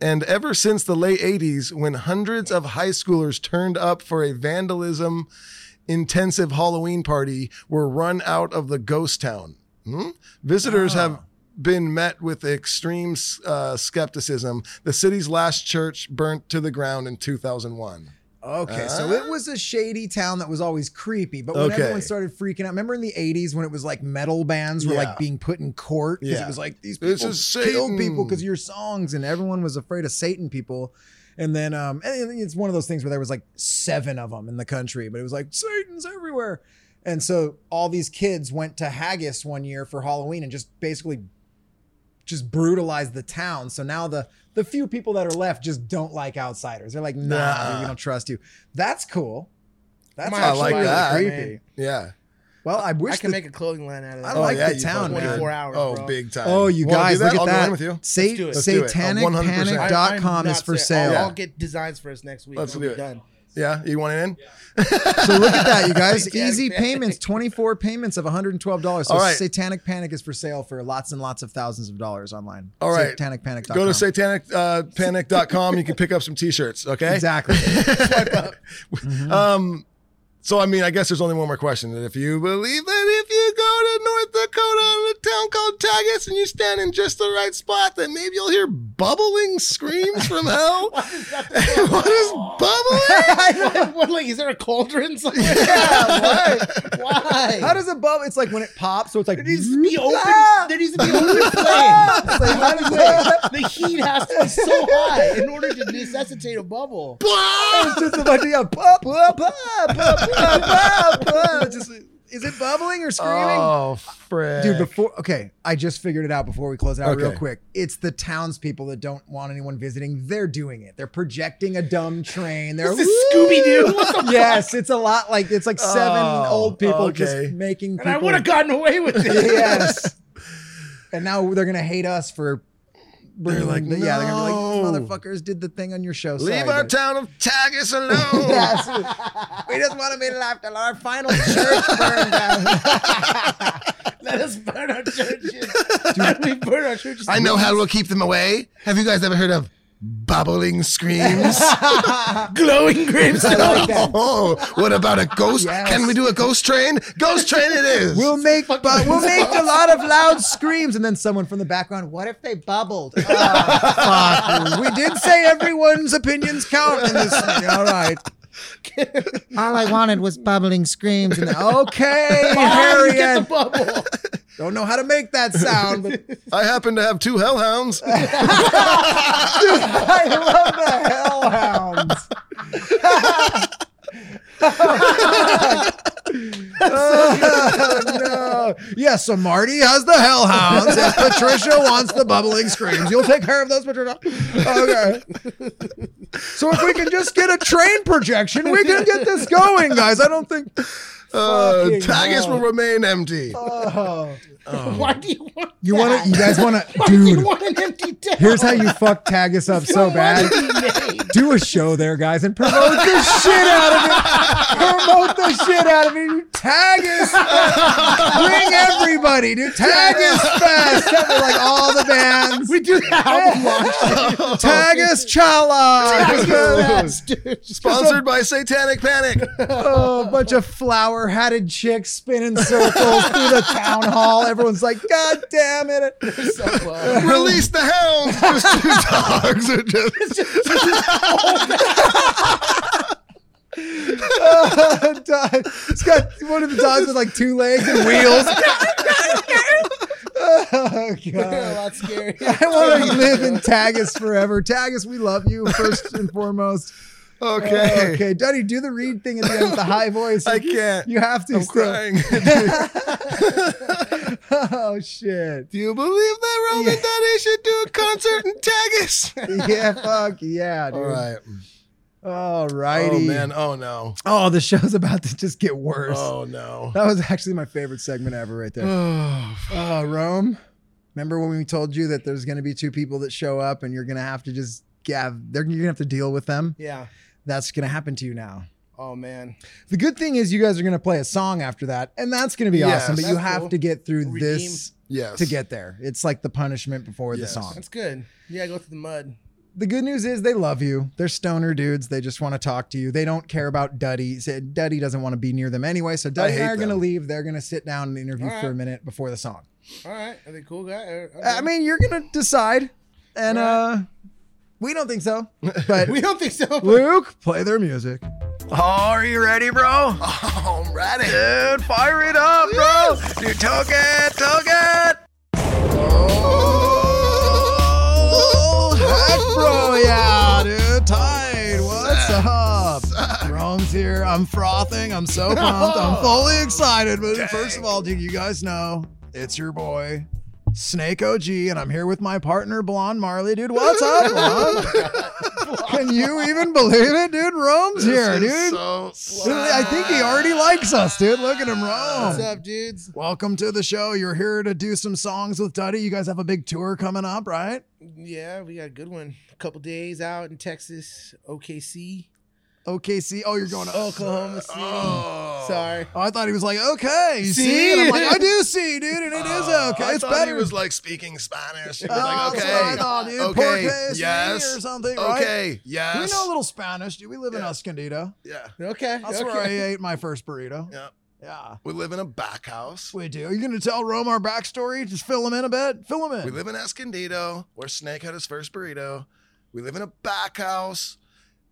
and ever since the late 80s when hundreds of high schoolers turned up for a vandalism intensive Halloween party were run out of the ghost town. Hmm? Visitors have been met with extreme uh, skepticism. The city's last church burnt to the ground in 2001. Okay, so it was a shady town that was always creepy, but when Okay. everyone started freaking out, remember in the 80s when it was like metal bands were Yeah. like being put in court because Yeah. it was like these people killed Satan. people because of your songs and everyone was afraid of Satan people. And then um and it's one of those things where there was like seven of them in the country, but it was like Satan's everywhere. And so all these kids went to Haggis one year for Halloween and just basically just brutalized the town. So now the the few people that are left just don't like outsiders. They're like, nah, Nah. we don't trust you. That's cool. That's I actually like really that. creepy. Yeah. Well, I wish I can the- make a clothing line out of that. I that. like the town, man. 24 hours, Oh, bro. big time. Oh, you Wanna guys, that? look at I'll go that. in with you. Sa- Let's do it. Let's do it. I'm 100%. Satanicpanic.com I- is I'm for not sale. I'll get designs for us next week. Let's I'll do be it. Done. Yeah, you want it in? So look at that, you guys. Satanic Easy Panic. payments, 24 payments of $112. So All right. Satanic Panic is for sale for lots and lots of thousands of dollars online. All right. Satanicpanic.com. Go to satanicpanic.com. You can pick up some t-shirts, okay? Exactly. Um, so I mean, I guess there's only one more question. That if you believe that if you go to North Dakota in a town called Tagus and you stand in just the right spot, then maybe you'll hear bubbling screams from hell. what is bubbling? what, like, is there a cauldron somewhere? Yeah, why? Why? How does it bubble? It's like when it pops, so it's like There needs to be open. Ah! There needs to be open flame. Like, how does it- the heat has to be so high in order to necessitate a bubble. It's just a bunch of yeah, pop, pop, pop, pop, Just, is it bubbling or screaming? Oh, frick. Dude, before okay, I just figured it out before we close out real quick. It's the townspeople that don't want anyone visiting. They're doing it. They're projecting a dumb train. They're This is Scooby-Doo. Yes, it's a lot like it's like seven Oh, old people okay. just making. And I would have gotten away with it. yes. And now they're gonna hate us for. They're like, the- yeah, they're gonna be like, motherfuckers did the thing on your show. Leave our guys." town of Tagus alone. Yes. we just want to be left alone. Our final church burned down. Let us burn our churches. we burn our churches. I know how we'll keep them away. Have you guys ever heard of bubbling screams? glowing grapes. I like oh, what about a ghost? Yes. Can we do a ghost train? Ghost train it is. We'll make, bu- we'll make a lot of loud screams, and then someone from the background. What if they bubbled? Oh, fuck. We did say everyone's opinions count in this. All right. All I wanted was bubbling screams. And okay, you Harriet. get the bubble. Don't know how to make that sound, but I happen to have two hellhounds. I love the hellhounds. Oh, no. Yeah, so Marty has the hellhounds. and Patricia wants the bubbling screams. You'll take care of those, Patricia. Okay. So if we can just get a train projection, we can get this going, guys. I don't think. Uh, Tagus will remain empty. Oh. Oh. Why do you want? You want to? You guys want to? Why do you Dude, want an empty town? here's how you fuck Tagus up so bad. do a show there, guys, and promote the shit out of it. Promote the shit out of it. You tag us. Bring everybody, dude. Tagus fest. Like all the bands. We do the album launch. Tagus, Chala. Yes, dude. Sponsored by Satanic Panic. Oh, a bunch of flower hatted chicks spinning circles through the town hall. Everyone's like, God damn it. So. Release the hounds. Just two dogs are just. Uh, it's got one of the dogs with like two legs and wheels. oh, a God. lot scary. I want to live in Tagus forever. Tagus, we love you first and foremost. Okay. Okay, Duddy, do the read thing at the end with the high voice. I can't. You have to I'm still. crying. oh shit. Do you believe that Roman Yeah. Daddy should do a concert in Tagus? Yeah, fuck yeah, dude. All right. All righty. Oh man. Oh no. Oh, the show's about to just get worse. Oh no. That was actually my favorite segment ever, right there. Oh, Oh, Rome. Remember when we told you that there's going to be two people that show up and you're going to have to just yeah, they're you're going to have to deal with them. Yeah. That's going to happen to you now. Oh man. The good thing is you guys are going to play a song after that, and that's going to be Yes. awesome. But you have cool. to get through Redeem. this yes. to get there. It's like the punishment before Yes. the song. That's good. Yeah, go through the mud. The good news is they love you. They're stoner dudes. They just want to talk to you. They don't care about Duddy. Duddy doesn't want to be near them anyway. So Duddy and I are going to leave. They're going to sit down and interview All for a minute before the song. All right. Are they cool guy? I mean, you're going to decide. And uh we don't think so. But we don't think so. but- Luke, play their music. Oh, are you ready, bro? Oh, I'm ready. Dude, fire it up, bro. Dude, took it, took it. Oh, heck, bro, yeah, dude. Tight. What's up? Rome's here. I'm frothing. I'm so pumped. I'm fully excited. But first of all, dude, you guys know it's your boy. Snake OG, and I'm here with my partner, Blonde Marley. Dude, what's up, Blonde? Can you even believe it, dude? Rome's here, This dude. is so I think he already likes us, dude. Look at him, Rome. What's Rome. up, dudes? Welcome to the show. You're here to do some songs with Duddy. You guys have a big tour coming up, right? Yeah, we got a good one. A couple days out in Texas, OKC, OKC. Oh, you're going to Oklahoma City. Oh. Sorry. Oh, I thought he was like, okay, you see? See? And I'm like, I do see, dude, and it is Oh, okay. I it's thought better. He was like speaking Spanish. He was Oh, like, that's okay, what I thought, dude. okay, Porque yes, or something, right? okay, yes. we know a little Spanish, dude. We live in Yeah. Escondido. Yeah, Okay. That's okay. where I ate my first burrito. yeah. Yeah. We live in a back house. We do. Are you going to tell Rome our backstory? Just fill him in a bit. Fill him in. We live in Escondido, where Snake had his first burrito. We live in a back house.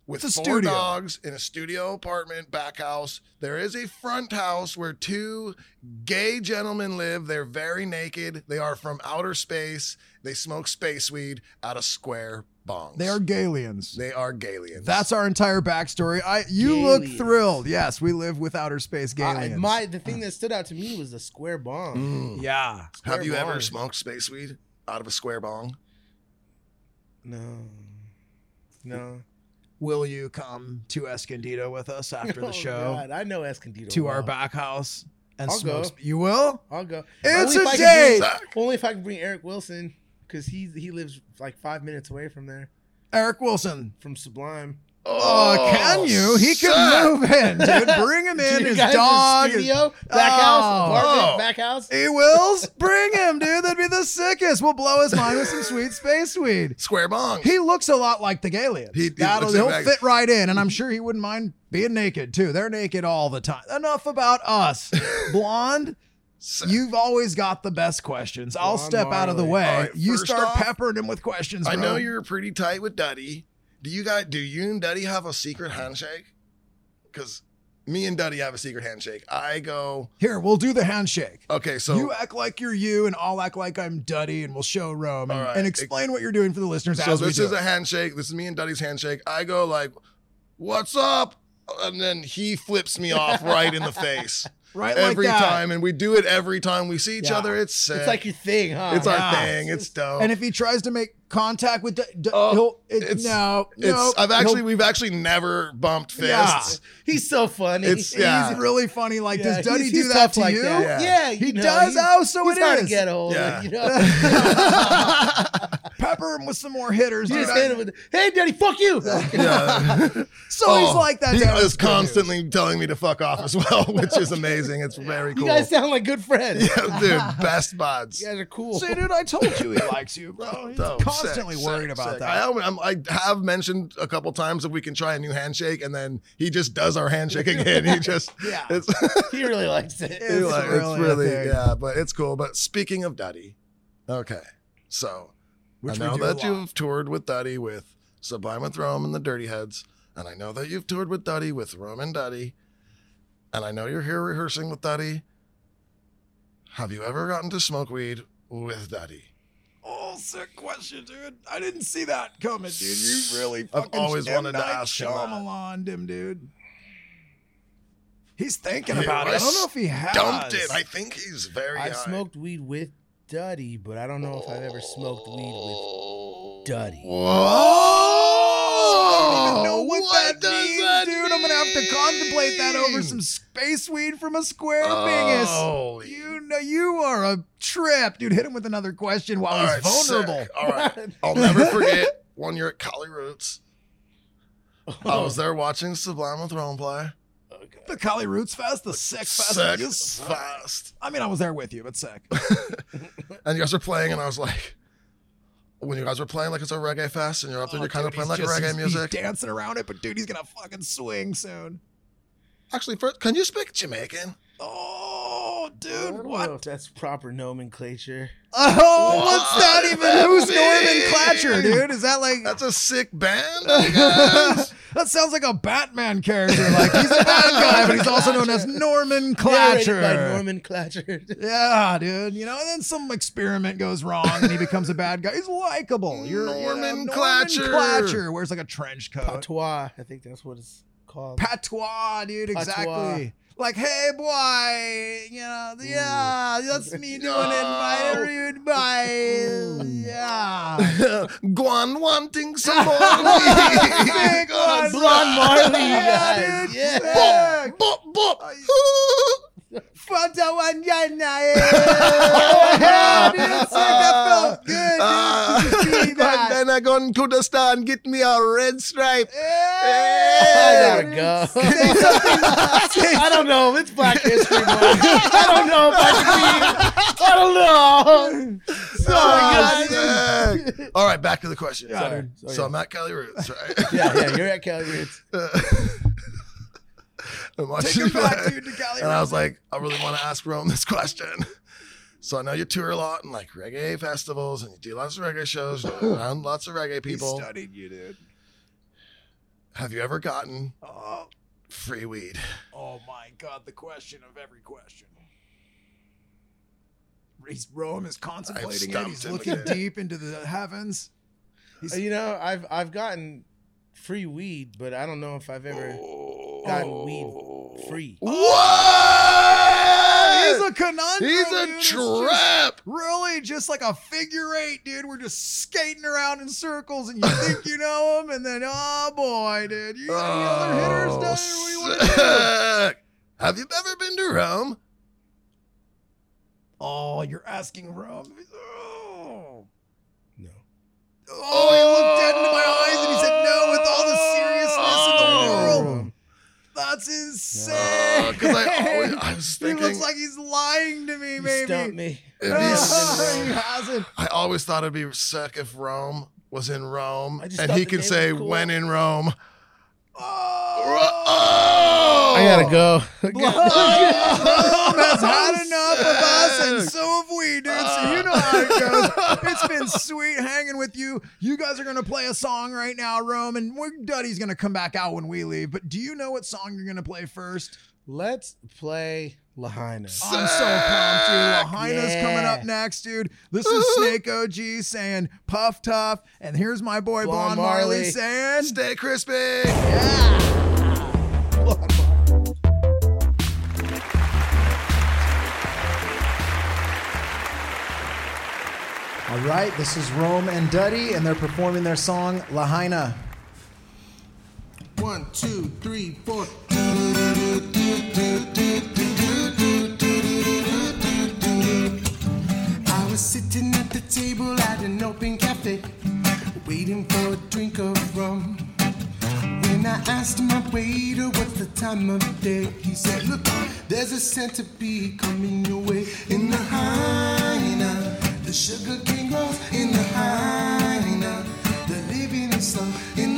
With It's a four studio. dogs in a studio apartment back house. There is a front house where two gay gentlemen live. They're very naked. They are from outer space. They smoke space weed out of square bongs. They are Galians. they are Galians. That's our entire backstory. I you look thrilled. Yes, we live with outer space I, Galians. my the thing that stood out to me was the square bong. Mm. yeah. Have you Square ever smoked space weed out of a square bong? No, no. Will you come to Escondido with us after the Oh, show God, I know Escondido. to our back house and I'll smoke? go. You will? I'll go. It's Only if a I date. bring- Only if I can bring Eric Wilson because he he lives like five minutes away from there, Eric Wilson. from Sublime. Oh, oh, can you? He can move in, dude. Bring him in. His dog. is- studio, back house, Oh. apartment, Oh. back house. He wills. Bring him, dude. That'd be the sickest. We'll blow his mind with some sweet space weed. Square bong. He looks a lot like the Galians. He- he That'll, he'll fit right in, and I'm sure he wouldn't mind being naked too. They're naked all the time. Enough about us. Blonde, you've always got the best questions. I'll Blonde step out of the way. Right, you start off, peppering him with questions. I know you're pretty tight with Duddy. Do you guys? Do you and Duddy have a secret handshake? Because me and Duddy have a secret handshake. I go, Here, we'll do the handshake. okay, so you act like you're you, and I'll act like I'm Duddy, and we'll show Rome and, All right. and explain what you're doing for the listeners so as we this do. is it. a handshake. This is me and Duddy's handshake. I go like, "What's up?" And then he flips me off right in the face right every like that. time, and we do it every time we see each Yeah. other. It's sick. It's like your thing, huh? it's our thing. It's dope. And if he tries to make contact with, D- D- Oh, he'll it, it's- no, it's no. I've actually we've actually never bumped Yeah. fists. He's so funny. It's- yeah. He's really funny. Like, Yeah, does Duddy do he's that to like you? that. Yeah. Yeah, He know, does? he's- Oh, so he's it is. to get hold Yeah. of. You know, Pepper him with some more hitters. you just hit him with, "Hey, Daddy, fuck you." Yeah. so he's Oh, like that. He down is school. constantly telling me to fuck off as well, which is amazing. It's very cool. You guys sound like good friends. yeah, dude, best buds. You guys are cool. See, dude, I told you he likes you, bro. Constantly sick, worried sick, about sick. that. I, I have mentioned a couple times if we can try a new handshake, and then he just does our handshake again. He just, Yeah. he really likes it. It's like- it's really really, yeah, but it's cool. But speaking of Duddy, okay, so Which I know that you've toured with Duddy with Sublime with Rome and the Dirty Heads, and I know that you've toured with Duddy with Rome and Duddy, and I know you're here rehearsing with Duddy. Have you ever gotten to smoke weed with Duddy? Oh, sick question, dude. I didn't see that coming, dude. You really I've always M. wanted to ask him that. Shyamalan him, dude. He's thinking Yeah, about it. I I don't know if he has. Dumped it. I think he's very. I've high. smoked weed with Duddy, but I don't know if I've ever smoked weed with Duddy. Oh, I don't even know what, that does means, that dude. I'm gonna have to contemplate that over some space weed from a square Oh, bingus. You know, you are a trip, dude. Hit him with another question while he's right, vulnerable. sick. All right. I'll never forget one year at Cali Roots. I was there watching Sublime with Rome play. The Cali Roots Fest, the sick fest. Sick fast. I mean, I was there with you, but sick. And you guys were playing, and I was like, when you guys were playing like it's a reggae fest, and you're up there, Oh, you're kind of playing like just- reggae he's- music. He's dancing around it, but dude, he's gonna fucking swing soon. Actually, first, can you speak Jamaican? Oh, dude, what? that's proper nomenclature. Oh, what's that even? does Who's Norman Clatcher, dude? Is that like That's a sick band, I guess. That sounds like a Batman character. Like he's a bad guy, but he's also known as Norman Clatcher. by Norman Clatcher. Yeah, dude. You know, and then some experiment goes wrong and he becomes a bad guy. He's likable. You're you know, Norman Norman Clatcher. Clatcher wears like a trench coat. Patois, I think that's what it's called. Patois, dude. Patois. Exactly. Like, hey, boy, you know, yeah, that's me doing it, my bye. Yeah. Guan wanting some more Big weed. one. Blonde Marley, you Yeah, guys. dude. Yeah. Bop, bop. Fanta one yana, yeah. Dude, sick. That felt good, ah. dude. To see and that. then I go to Kurdistan, get me a red stripe. I gotta go. I don't know. It's Black History Month. I don't know if I can be. I don't know. Sorry, oh sick. All right, back to the question. Yeah, Sorry. Sorry. So I'm at Cali Roots, right? yeah, yeah, you're at Kelly Roots. I'm Take back, dude, to Cali. And I was like, I really want to ask Rome this question. So I know you tour a lot and like reggae festivals and you do lots of reggae shows, you're around lots of reggae He people. studied you, dude. Have you ever gotten Oh, free weed? oh my God, the question of every question. He's, Rome is contemplating it. He's looking again. deep into the heavens. He's- You know, I've I've gotten free weed, but I don't know if I've ever oh. Gotten weed oh. free. What? He's a conundrum. He's a dude. It's just trap. really just like a figure eight, dude. We're just skating around in circles, and you think you know him, and then oh boy, dude, you got any other oh, hitters down do you want to do? Oh, sick. Have you ever been to Rome? Oh, you're asking Rome. Oh. No. Oh, he looked dead into my oh. eyes and he said no with all the seriousness in the Oh. world. That's oh, insane. Because I always, I was he thinking, looks like he's lying to me, You maybe. stumped me. if Oh, he's- he hasn't. I always thought it'd be sick if Rome was in Rome I just and thought he the could name say, was cool. when in Rome. Oh. I gotta go. Has had enough of us, and so have we, dude. Ah. So you know how it goes. It's been sweet hanging with you. You guys are gonna play a song right now, Rome, and we're, Duddy's gonna come back out when we leave. But do you know what song you're gonna play first? Let's play Lahaina. I'm so pumped, dude. Lahaina's Yeah. coming up next, dude. This is Snake OG saying Puff Tough, and here's my boy Blonde, Blonde Marley. Marley. saying Stay crispy. Yeah. All right, this is Rome and Duddy, and they're performing their song Lahaina. One, two, three, four. An open cafe, waiting for a drink of rum. When I asked my waiter what's the time of day, he said, Look, there's a centipede coming your way in Lahaina. The sugar cane grows in the hyena. The living is slow in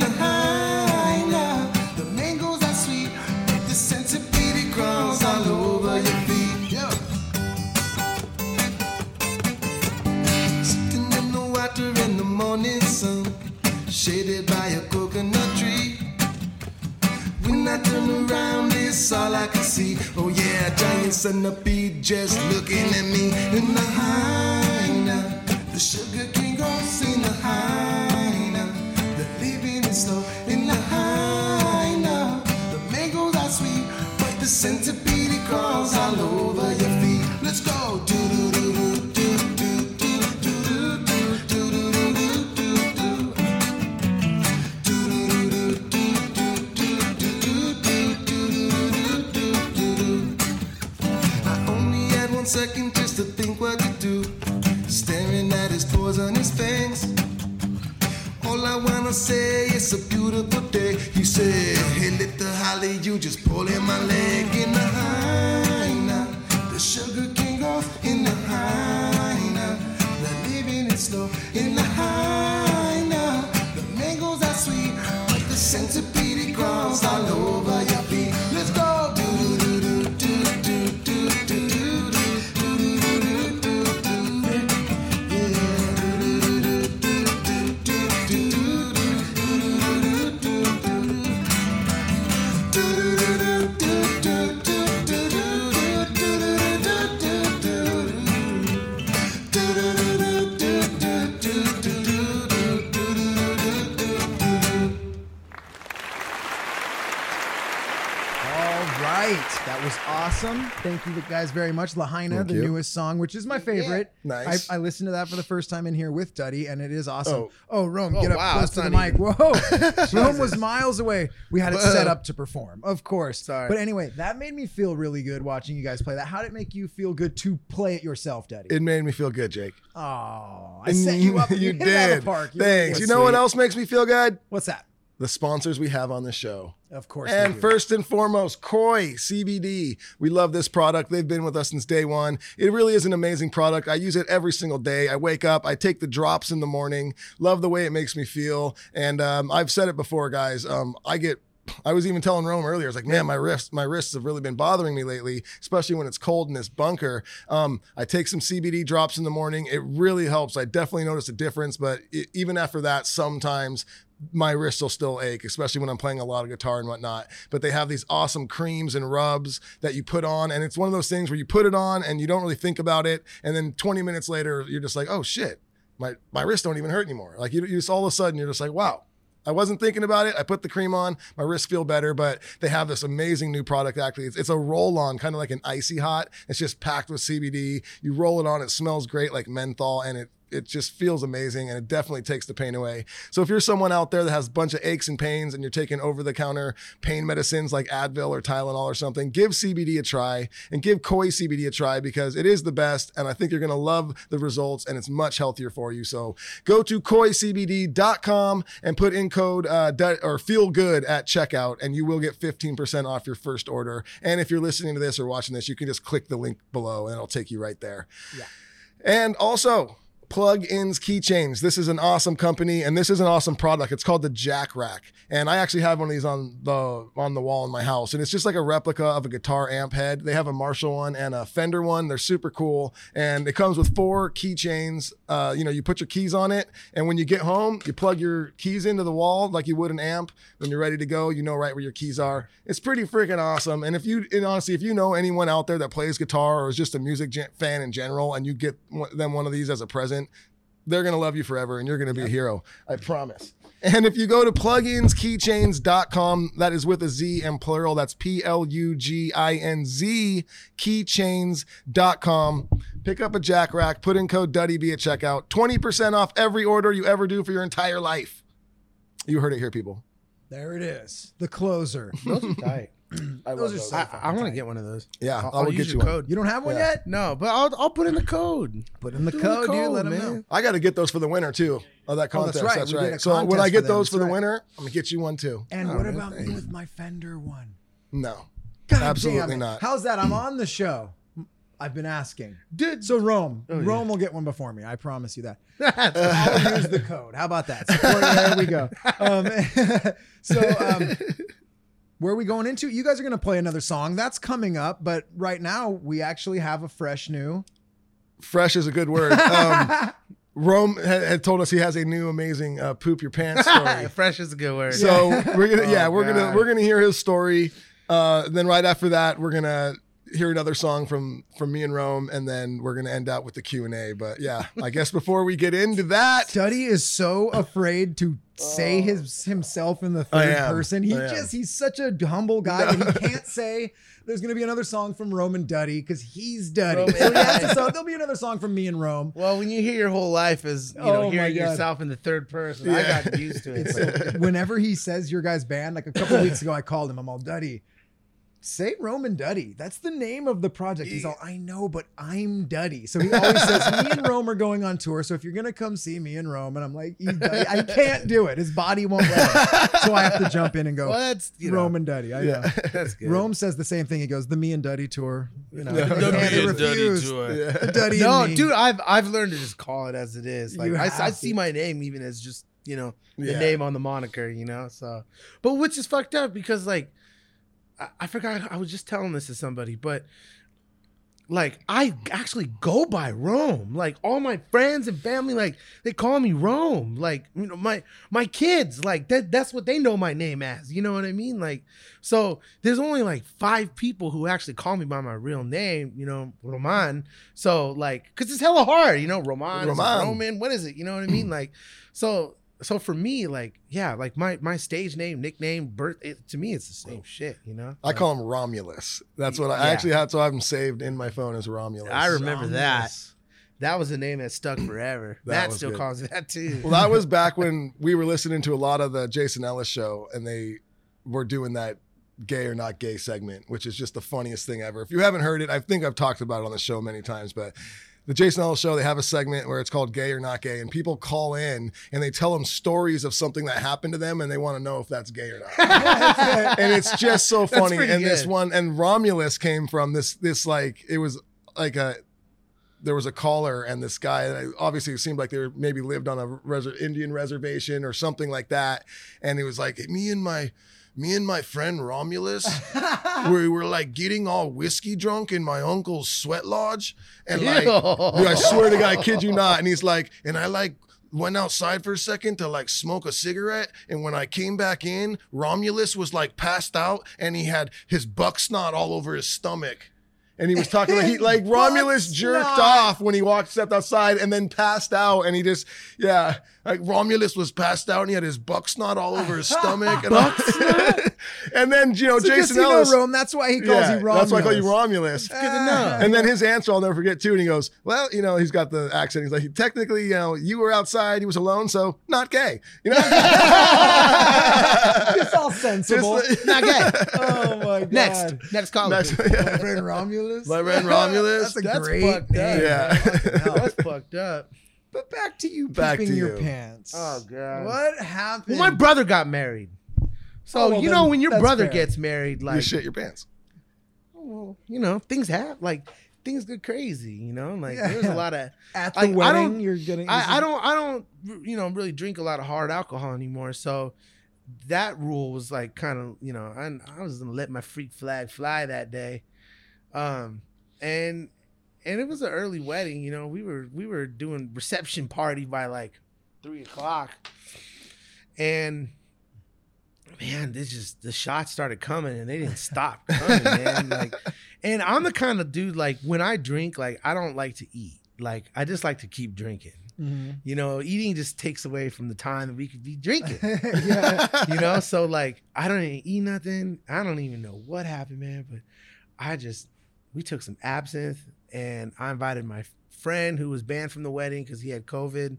morning sun, shaded by a coconut tree. When I turn around, it's all I can see. Oh yeah, giant centipede just looking at me in the hyena. The sugar cane grows in the hyena. The living is slow in the hyena. The mangoes are sweet, but the centipede crawls all over your feet. Let's go. Do second just to think what to do. Staring at his poisonous fangs. All I wanna say is a beautiful day. He said, Hey, little haole, you just pulling my leg in the hyena. Thank you guys very much. Lahaina, Thank the you. newest song, which is my favorite. Nice. I, I listened to that for the first time in here with Duddy, and it is awesome. Oh. Oh, Rome, Oh, get up wow, close to the not mic. Whoa, Rome was miles away. We had it set up to perform, of course. Sorry. But anyway, that made me feel really good watching you guys play that. How did it make you feel good to play it yourself, Daddy? It made me feel good, Jake. oh, I set you up. you hit it out of did. the park. You Thanks. You know what else makes me feel good? What's that? The sponsors we have on the show. Of course. And first and foremost, Koi CBD. We love this product. They've been with us since day one. It really is an amazing product. I use it every single day. I wake up, I take the drops in the morning. Love the way it makes me feel. And um, I've said it before, guys. Um, I get. I was even telling Rome earlier. I was like, man, my wrists, my wrists have really been bothering me lately, especially when it's cold in this bunker. Um, I take some CBD drops in the morning. It really helps. I definitely notice a difference. But it, even after that, sometimes my wrists will still ache, especially when I'm playing a lot of guitar and whatnot. But they have these awesome creams and rubs that you put on. And it's one of those things where you put it on and you don't really think about it. And then 20 minutes later, you're just like, oh shit, my, my wrists don't even hurt anymore. Like you, you just all of a sudden, you're just like, wow. I wasn't thinking about it. I put the cream on, my wrists feel better, but they have this amazing new product. Actually, it's, it's a roll on, kind of like an icy hot. It's just packed with CBD. You roll it on, it smells great like menthol, and it it just feels amazing and it definitely takes the pain away. So if you're someone out there that has a bunch of aches and pains and you're taking over the counter pain medicines like Advil or Tylenol or something, give CBD a try and give Koi CBD a try because it is the best and I think you're going to love the results and it's much healthier for you. So go to koicbd.com and put in code uh, or feel good at checkout and you will get 15% off your first order. And if you're listening to this or watching this, you can just click the link below and it'll take you right there. Yeah. And also, Pluginz keychains. This is an awesome company and this is an awesome product. It's called the Jack Rack, and I actually have one of these on the on the wall in my house. And it's just like a replica of a guitar amp head. They have a Marshall one and a Fender one. They're super cool, and it comes with four keychains. Uh, you know, you put your keys on it, and when you get home, you plug your keys into the wall like you would an amp. When you're ready to go, you know right where your keys are. It's pretty freaking awesome. And if you, and honestly, if you know anyone out there that plays guitar or is just a music fan in general, and you get them one of these as a present, they're going to love you forever and you're going to be a hero. I promise. And if you go to pluginzkeychains.com, that is with a Z and plural. That's P L U G I N Z keychains.com. Pick up a jack rack, put in code DuddyB at checkout. 20% off every order you ever do for your entire life. You heard it here, people. There it is. The closer. Those are tight. I Those are those. so I, I want to get one of those. Yeah, I'll, I will I'll get use you your one. code. You don't have one Yeah. yet? No, but I'll I'll put in the code. Put in the Do the code, dude. code, Let them know. I got to get those for the winner too. Of that Oh, that's contest. right. That's right. So when I get them. those for the right. winter, I'm gonna get you one too. And Oh, what man, about me with my Fender one? No. God Absolutely damn it. not. How's that? I'm on the show. I've been asking. Dude, So Rome, Oh, yeah. Rome will get one before me. I promise you that. I'll use the code. How about that? Support- there we go. Um, so um, where are we going into? You guys are going to play another song. That's coming up. But right now, we actually have a fresh new. Fresh is a good word. Um, Rome had, had told us he has a new amazing uh, poop your pants story. fresh is a good word. So we're gonna, yeah, Oh, we're gonna we're gonna hear his story. Uh, then right after that, we're gonna hear another song from from me and Rome, and then we're gonna end out with the Q and A. But yeah, I guess before we get into that, Duddy is so afraid to say his himself in the third person. He just he's such a humble guy and he can't say there's gonna be another song from Rome and Duddy because he's Duddy. Rome So he has to- and- so there'll be another song from me and Rome. Well, when you hear your whole life as you know Oh, my hearing yourself in the third person, I got used to it. It's whenever he says your guys' band, like a couple weeks ago, I called him. I'm all Duddy. Say Roman Duddy. That's the name of the project. He's all, I know, but I'm Duddy. So he always says, Me and Rome are going on tour. So if you're gonna come see me and Rome, and I'm like. I can't do it. His body won't let him. So I have to jump in and go, well, that's you know, and Duddy. I know. that's good. Rome says the same thing. He goes, the me and Duddy tour. You know, The Me and Duddy tour. yeah. The Duddy no, dude, I've I've learned to just call it as it is. Like I, I see my name even as just you know the Yeah. name on the moniker, you know. So, but which is fucked up because like I, I forgot I was just telling this to somebody, but like I actually go by Rome. Like all my friends and family, like they call me Rome. Like you know my my kids, like that that's what they know my name as. You know what I mean? Like so there's only like five people who actually call me by my real name. You know Roman. So like because it's hella hard. You know Roman, Roman. Roman. What is it? You know what I mean? Like so. So for me, like, yeah, like my my stage name, nickname, birth, it, to me, it's the same shit, you know. I call him Romulus. That's what I, I Yeah. actually had. So I have him saved in my phone as Romulus. I remember that. Romulus. That was a name that stuck forever. That Matt still good. calls me that too. Well, that was back when we were listening to a lot of the Jason Ellis show, and they were doing that gay or not gay segment, which is just the funniest thing ever. If you haven't heard it, I think I've talked about it on the show many times, but the Jason Ellis show, they have a segment where it's called gay or not gay, and people call in and they tell them stories of something that happened to them, and they want to know if that's gay or not. and it's just so funny. And this one, and Romulus came from this, this like, it was like a, there was a caller and this guy obviously it seemed like they were maybe lived on a res- Indian reservation or something like that and he was like me and my me and my friend Romulus we were like getting all whiskey drunk in my uncle's sweat lodge and like dude, I swear to God I kid you not and he's like and I like went outside for a second to like smoke a cigarette. And when I came back in, Romulus was like passed out and he had his buck snot all over his stomach. And he was talking like he like Romulus jerked snot. off when he walked stepped outside and then passed out and he just yeah like Romulus was passed out and he had his buck snot all over his stomach and, and then you know So Jason Jason Ellis Rome, that's why he calls yeah, you Romulus. that's why I call you Romulus. Good to know. And then his answer, I'll never forget too. And he goes, "Well, you know, he's got the accent. He's like, technically, you know, you were outside, he was alone, so not gay. You know, it's all sensible. Just Not gay. oh my god. Next, next caller. Next- yeah. My friend Romulus. My friend Romulus. That's a That's great fucked up. name. Yeah. Fucking. That's fucked up. But back to you Back peeping to your you. pants. Oh, God. What happened? Well, my brother got married. So Oh, well, you know when your brother fair. gets married, like you shit your pants. well, you know, things happen. Like things get crazy. You know, like Yeah. there's a lot of. At the like, I wedding, don't- you're getting. I, I don't. I don't. You know, really drink a lot of hard alcohol anymore. So that rule was like kind of. You know, I, I was gonna let my freak flag fly that day, um, and and it was an early wedding. You know, we were we were doing reception party by like three o'clock, and man, this just the shots started coming and they didn't stop coming, man. Like, and I'm the kind of dude like when I drink, like I don't like to eat. Like I just like to keep drinking. Mhm. You know, eating just takes away from the time that we could be drinking. yeah. you know, so like I don't even eat nothing. I don't even know what happened, man. But I just we took some absinthe and I invited my friend who was banned from the wedding because he had COVID.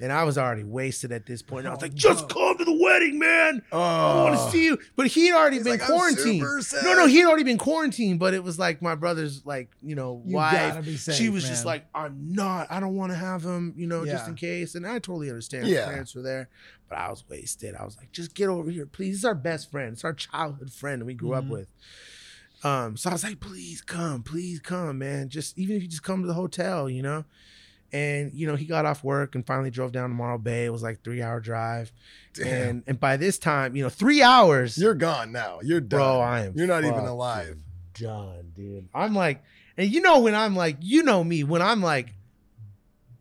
And I was already wasted at this point. And I was Oh, like, just come to the wedding, man. I Oh, want to see you. But he'd already He's been like, quarantined. No, no, he'd already been quarantined. But it was like my brother's, like, you know, You wife. gotta be safe, she was just like, I'm not. I don't want to have him, you know, just in case. And I totally understand. Yeah. His parents were there, but I was wasted. I was like, just get over here, please. He's our best friend. It's our childhood friend we grew Mhm. up with. Um, so I was like, please come, please come, man. Just even if you just come to the hotel, you know. And you know, he got off work and finally drove down to Morro Bay. It was like three hour drive, damn. and and by this time, you know, three hours. You're gone now. You're done. Bro, I am You're not even alive. done, dude. I'm like, and you know when I'm like, you know me, when I'm like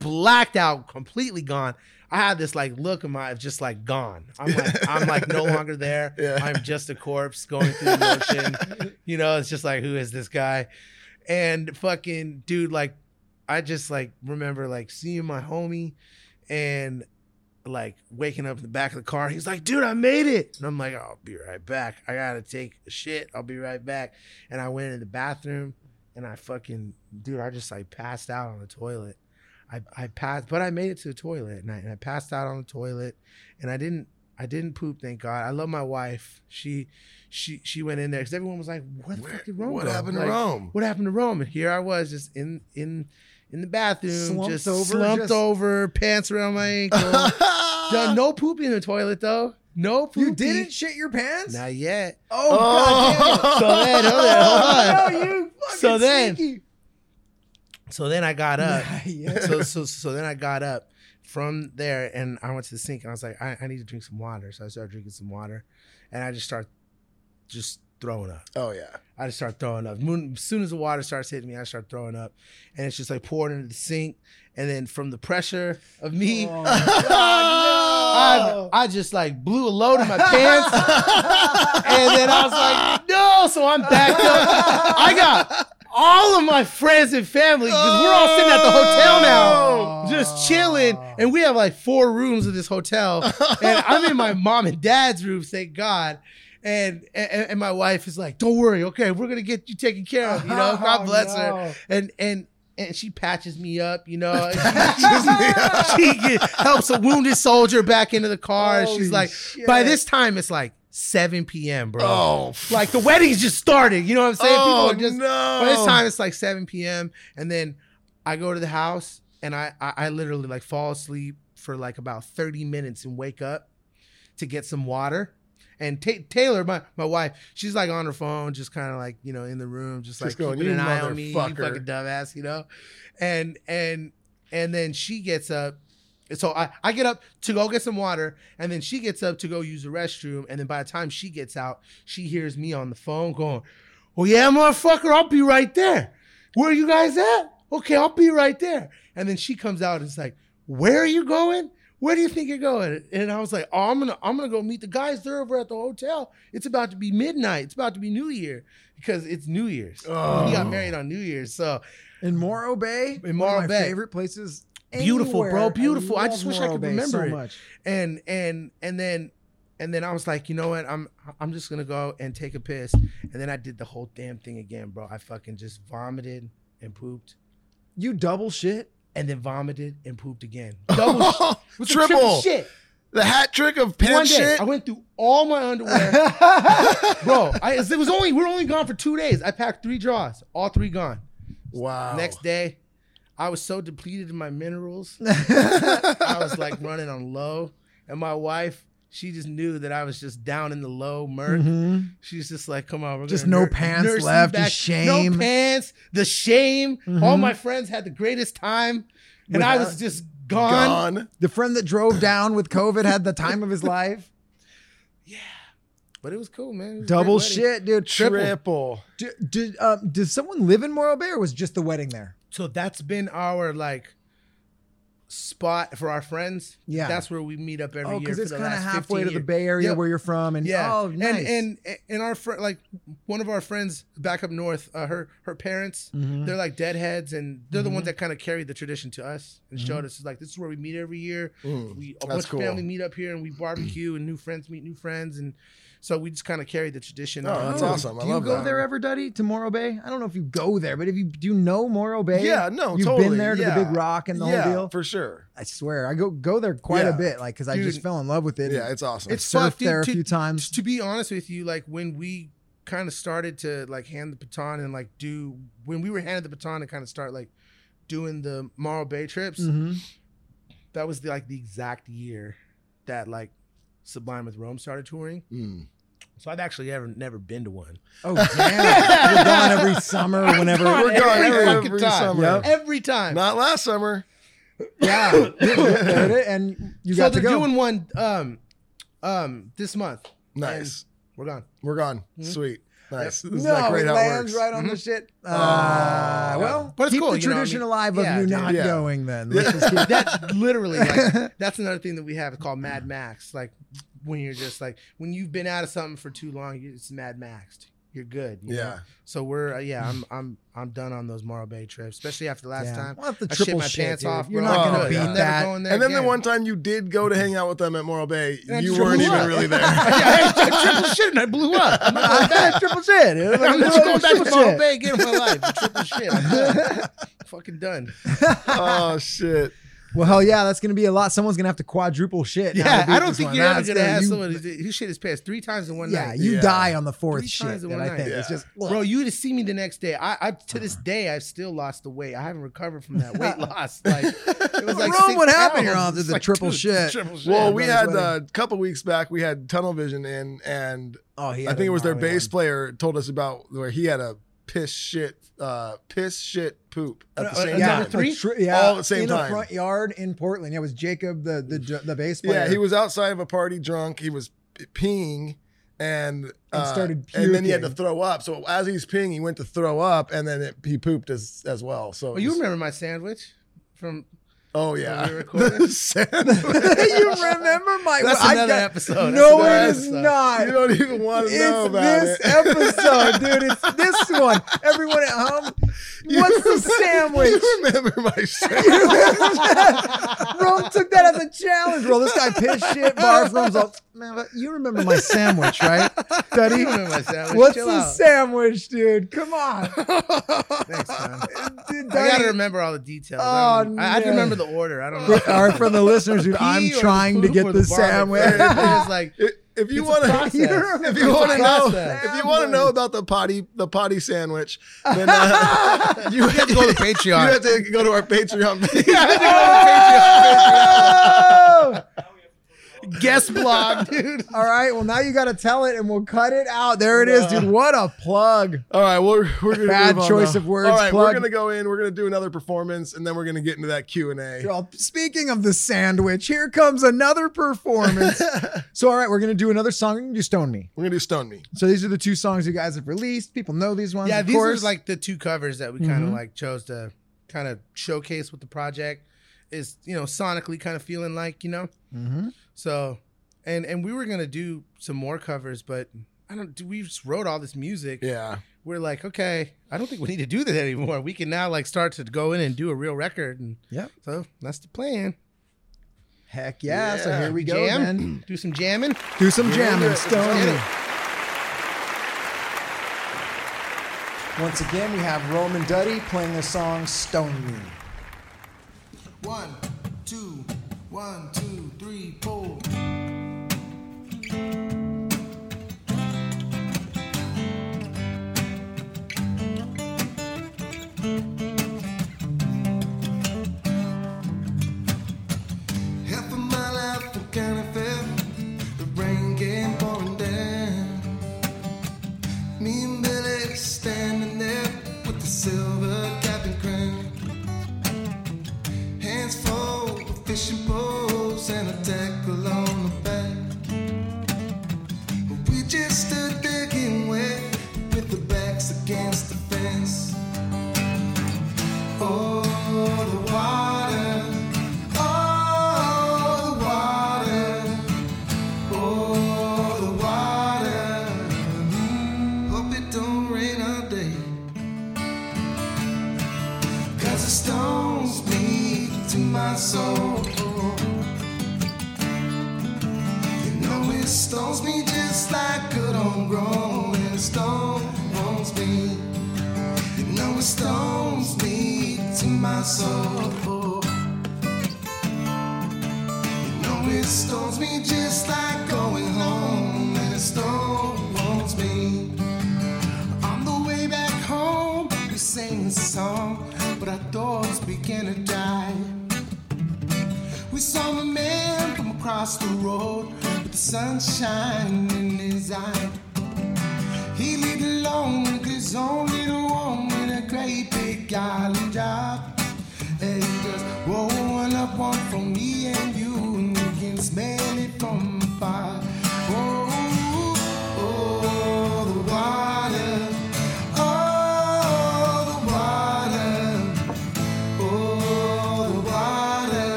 blacked out, completely gone. I had this like look in my just like gone. I'm like, I'm like no longer there. Yeah. I'm just a corpse going through the motion. You know, it's just like, who is this guy? And fucking dude, like, I just like remember like seeing my homie and like waking up in the back of the car. He's like, dude, I made it. And I'm like, I'll be right back. I gotta take a shit. I'll be right back. And I went in the bathroom and I fucking, dude, I just like passed out on the toilet. I, I passed, but I made it to the toilet and I, and I passed out on the toilet and I didn't, I didn't poop. Thank God. I love my wife. She, she, she went in there because everyone was like, what the Where- fuck did Rome what go? happened to Rome? What happened to Rome? And here I was just in, in, in the bathroom, Slumped just over, slumped just- over, pants around my ankle. Done no pooping in the toilet though. No pooping. You didn't shit your pants? Not yet. Oh, god So then, hold on, hold on. no, you fucking So then- sneaky. So then I got up. yeah. so so so then I got up from there and I went to the sink and I was like, I, I need to drink some water. So I started drinking some water, and I just start just throwing up. Oh yeah. I just start throwing up. As soon as the water starts hitting me, I start throwing up, and it's just like pouring into the sink. And then from the pressure of me, Oh, I, I just like blew a load in my pants, and then I was like, no. So I'm backed up. I got all of my friends and family because we're all sitting at the hotel now, just chilling, and we have like four rooms in this hotel, and I'm in my mom and dad's room, thank God. And, and and my wife is like, "Don't worry, okay, we're gonna get you taken care of." You know, oh, God Oh, bless her and and and she patches me up, you know. she, she helps a wounded soldier back into the car. Holy She's like, shit. by this time it's like 7 p.m., bro. Oh. Like the wedding's just started. You know what I'm saying? Oh, People are just no. by this time it's like 7 p.m. And then I go to the house and I, I I literally like fall asleep for like about 30 minutes and wake up to get some water. And Ta- Taylor, my, my wife, she's like on her phone, just kind of like you know in the room, just, Just like going, keeping "You an eye on me, you motherfucker." fucking dumbass, you know. And and and then she gets up. So I, I get up to go get some water, and then she gets up to go use the restroom. And then by the time she gets out, she hears me on the phone going, "Oh yeah, motherfucker, I'll be right there. Where are you guys at? Okay, I'll be right there." And then she comes out and is like, "Where are you going?" where do you think you're going? And I was like, oh, I'm gonna I'm gonna go meet the guys. They're over at the hotel. It's about to be midnight. It's about to be New Year because it's New Year's. Oh. He got Oh. married on New Year's, so In Morro Bay, In one of Morro my Bay. favorite places. Beautiful, bro, beautiful. I love just wish I could remember so it. much. and and and then and then I was like, you know what? I'm I'm just gonna go and take a piss. And then I did the whole damn thing again, bro. I fucking just vomited and pooped, You double shit. and then vomited and pooped again. Double shit. It was a Triple. shit. The hat trick of One day, shit. I went through all my underwear, bro. I, it was only we were only gone for two days. I packed three drawers, all three gone. wow. Next day, I was so depleted in my minerals. I was like running on low, and my wife, she just knew that I was just down in the low murk. Mhm. She's just like, "Come on, we're Just gonna no pants left, just shame. No pants, the shame. All Mhm. my friends had the greatest time, and I was just gone. Gone. The friend that drove down with COVID had the time of his life. Yeah, but it was cool, man. Was Double shit, dude. Triple. Triple. Did did, um, did someone live in Morro Bay or was just the wedding there? So that's been our like spot for our friends. Yeah. that's where we meet up every Oh, year. because it's kind of halfway 15 to the. Bay Area Yep. where you're from, and Yeah. oh, nice. And and and our friend, like one of our friends back up north, uh, her her parents, Mhm. they're like deadheads, and they're the Mhm. ones that kind of carried the tradition to us and Mm-hmm. showed us. Like this is where we meet every year. Mm, We a bunch cool. of family meet up here, and we barbecue, and new friends meet new friends, and so we just kind of carried the tradition. Oh, on. that's awesome. I do you love go that. there ever, Duddy, to Morro Bay? I don't know if you go there, but if you do you know Morro Bay? Yeah, no, You've totally. been there to yeah. the Big Rock and the yeah, whole deal. for sure. I swear, I go go there quite Yeah. a bit, like because I just fell in love with it. Yeah, it's awesome. It's surfed fucked, dude, there a few times. To be honest with you, like when we kind of started to like hand the baton and like do when we were handed the baton and kind of start like doing the Morro Bay trips, Mhm. that was the, like the exact year that like Sublime with Rome started touring. Mm. So I've actually ever never been to one. Oh damn! You're gone every summer, whenever. We're gone every, every fucking time. summer. Yep. Every time. Not last summer. Yeah, There it is, and you so got to they're go. doing one um um this month. Nice. We're gone. We're gone. Mhm. Sweet. Nice. This no, not great it lands works. right on the Mhm. shit. Uh, Oh. well, But it's keep cool, the you know, I tradition mean- alive of Yeah, you dude. not Yeah. going. Then Let's just keep- That literally like that's another thing that we have called Mad Max. Like when you're just like when you've been out of something for too long, you- it's Mad Maxed. You're good. you know? Yeah. So we're uh, yeah, I'm I'm I'm done on those Morro Bay trips, especially after the last Yeah. time. We'll have the I shit triple my shit, pants dude. off. You're bro. not Oh, gonna I'm beat never that. going there And then the one time you did go to hang out with them at Morro Bay, And you weren't even up. really there. yeah, I, I triple shit and I blew up. I'm not going triple shit. dude. I'm just going back to Triple Morro. Bay again in my life. Triple shit. I'm done. Fucking done. oh shit. Well, hell yeah, that's gonna be a lot. Someone's gonna have to quadruple shit. now to Yeah, beat I don't this think one. you're ever That's gonna have you- someone who, who shit is passed three times in one Yeah, night. you Yeah. die on the fourth Three shit. times in dude, one I think night. it's Yeah. just Bro, you to see me the next day. I, I to uh-huh. this day I've still lost the weight. I haven't recovered from that weight loss. Like it was like Rome, six what happened? You're pounds. on to It's the like, triple dude, shit. Triple shit. Well, we brother's had wedding. a uh, couple weeks back. We had Tunnel Vision in, and Oh, he I had think a it was their gnarly bass one. player told us about where he had a piss shit, uh, piss shit poop at the Uh, same uh, Yeah, time. three? a tri- yeah, All at the same in time. a front yard in Portland. Yeah, it was Jacob, the the the bass player. Yeah, he was outside of a party drunk. He was peeing and, uh, started and then he had to throw up. So as he's peeing, he went to throw up, and then it, he pooped as as well. So Oh, it you remember my sandwich from? Oh yeah, you remember my? That's I another got- episode. No, That's it is another not. you don't even want to know It's about this it. episode, dude. It's this one. Everyone at home, You what's the sandwich? You remember my sandwich? Rome took that as a challenge. Bro, this guy pissed shit. Barf Rome's all, man, but you remember my sandwich, right? Daddy? You remember my sandwich? What's Chill the out. sandwich, dude? Come on. Thanks, man. Dude, I gotta remember all the details. Oh, I, don't- I no. remember the order. I don't know. For, all right, for the listeners, dude, I'm trying to get or the sandwich. It's like If- if you want to, if you want to know, if you want to know about the potty, the potty sandwich, then uh, you have to go to patreon You have to go to our Patreon page. Oh! Guest blog, dude. All right, well now you got to tell it, and we'll cut it out. There it is, dude. What a plug! All right, we're, we're gonna Bad move on choice now. of words, All right, plug. we're gonna go in. We're gonna do another performance, and then we're gonna get into that Q and A. Well, speaking of the sandwich, here comes another performance. so, all right, we're gonna do another song. We're gonna do "Stone Me." We're gonna do Stone Me. So these are the two songs you guys have released. People know these ones. Yeah, of these course. are like the two covers that we kind of Mhm. like chose to kind of showcase with the project. Is you know sonically kind of feeling like you know. Mm-hmm. So, and and we were gonna do some more covers, but I don't. We just wrote all this music. Yeah. We're like, okay, I don't think we need to do that anymore. We can now like start to go in and do a real record, and yeah. so that's the plan. Heck yeah. So here we go, Jam, do some jamming. Do some jamming, Get Stone. Once again, we have Rome and Duddy playing the song Stone Me. One, two, one, two, fishing poles and a tackle soul. You know it stones me just like good homegrown, and it stones me. You know it stones me to my soul. You know it stones me just like across the road with the sunshine in his eye. He lived alone with his own little home a great big island job. And he just roll one up one for me and you, and we can smell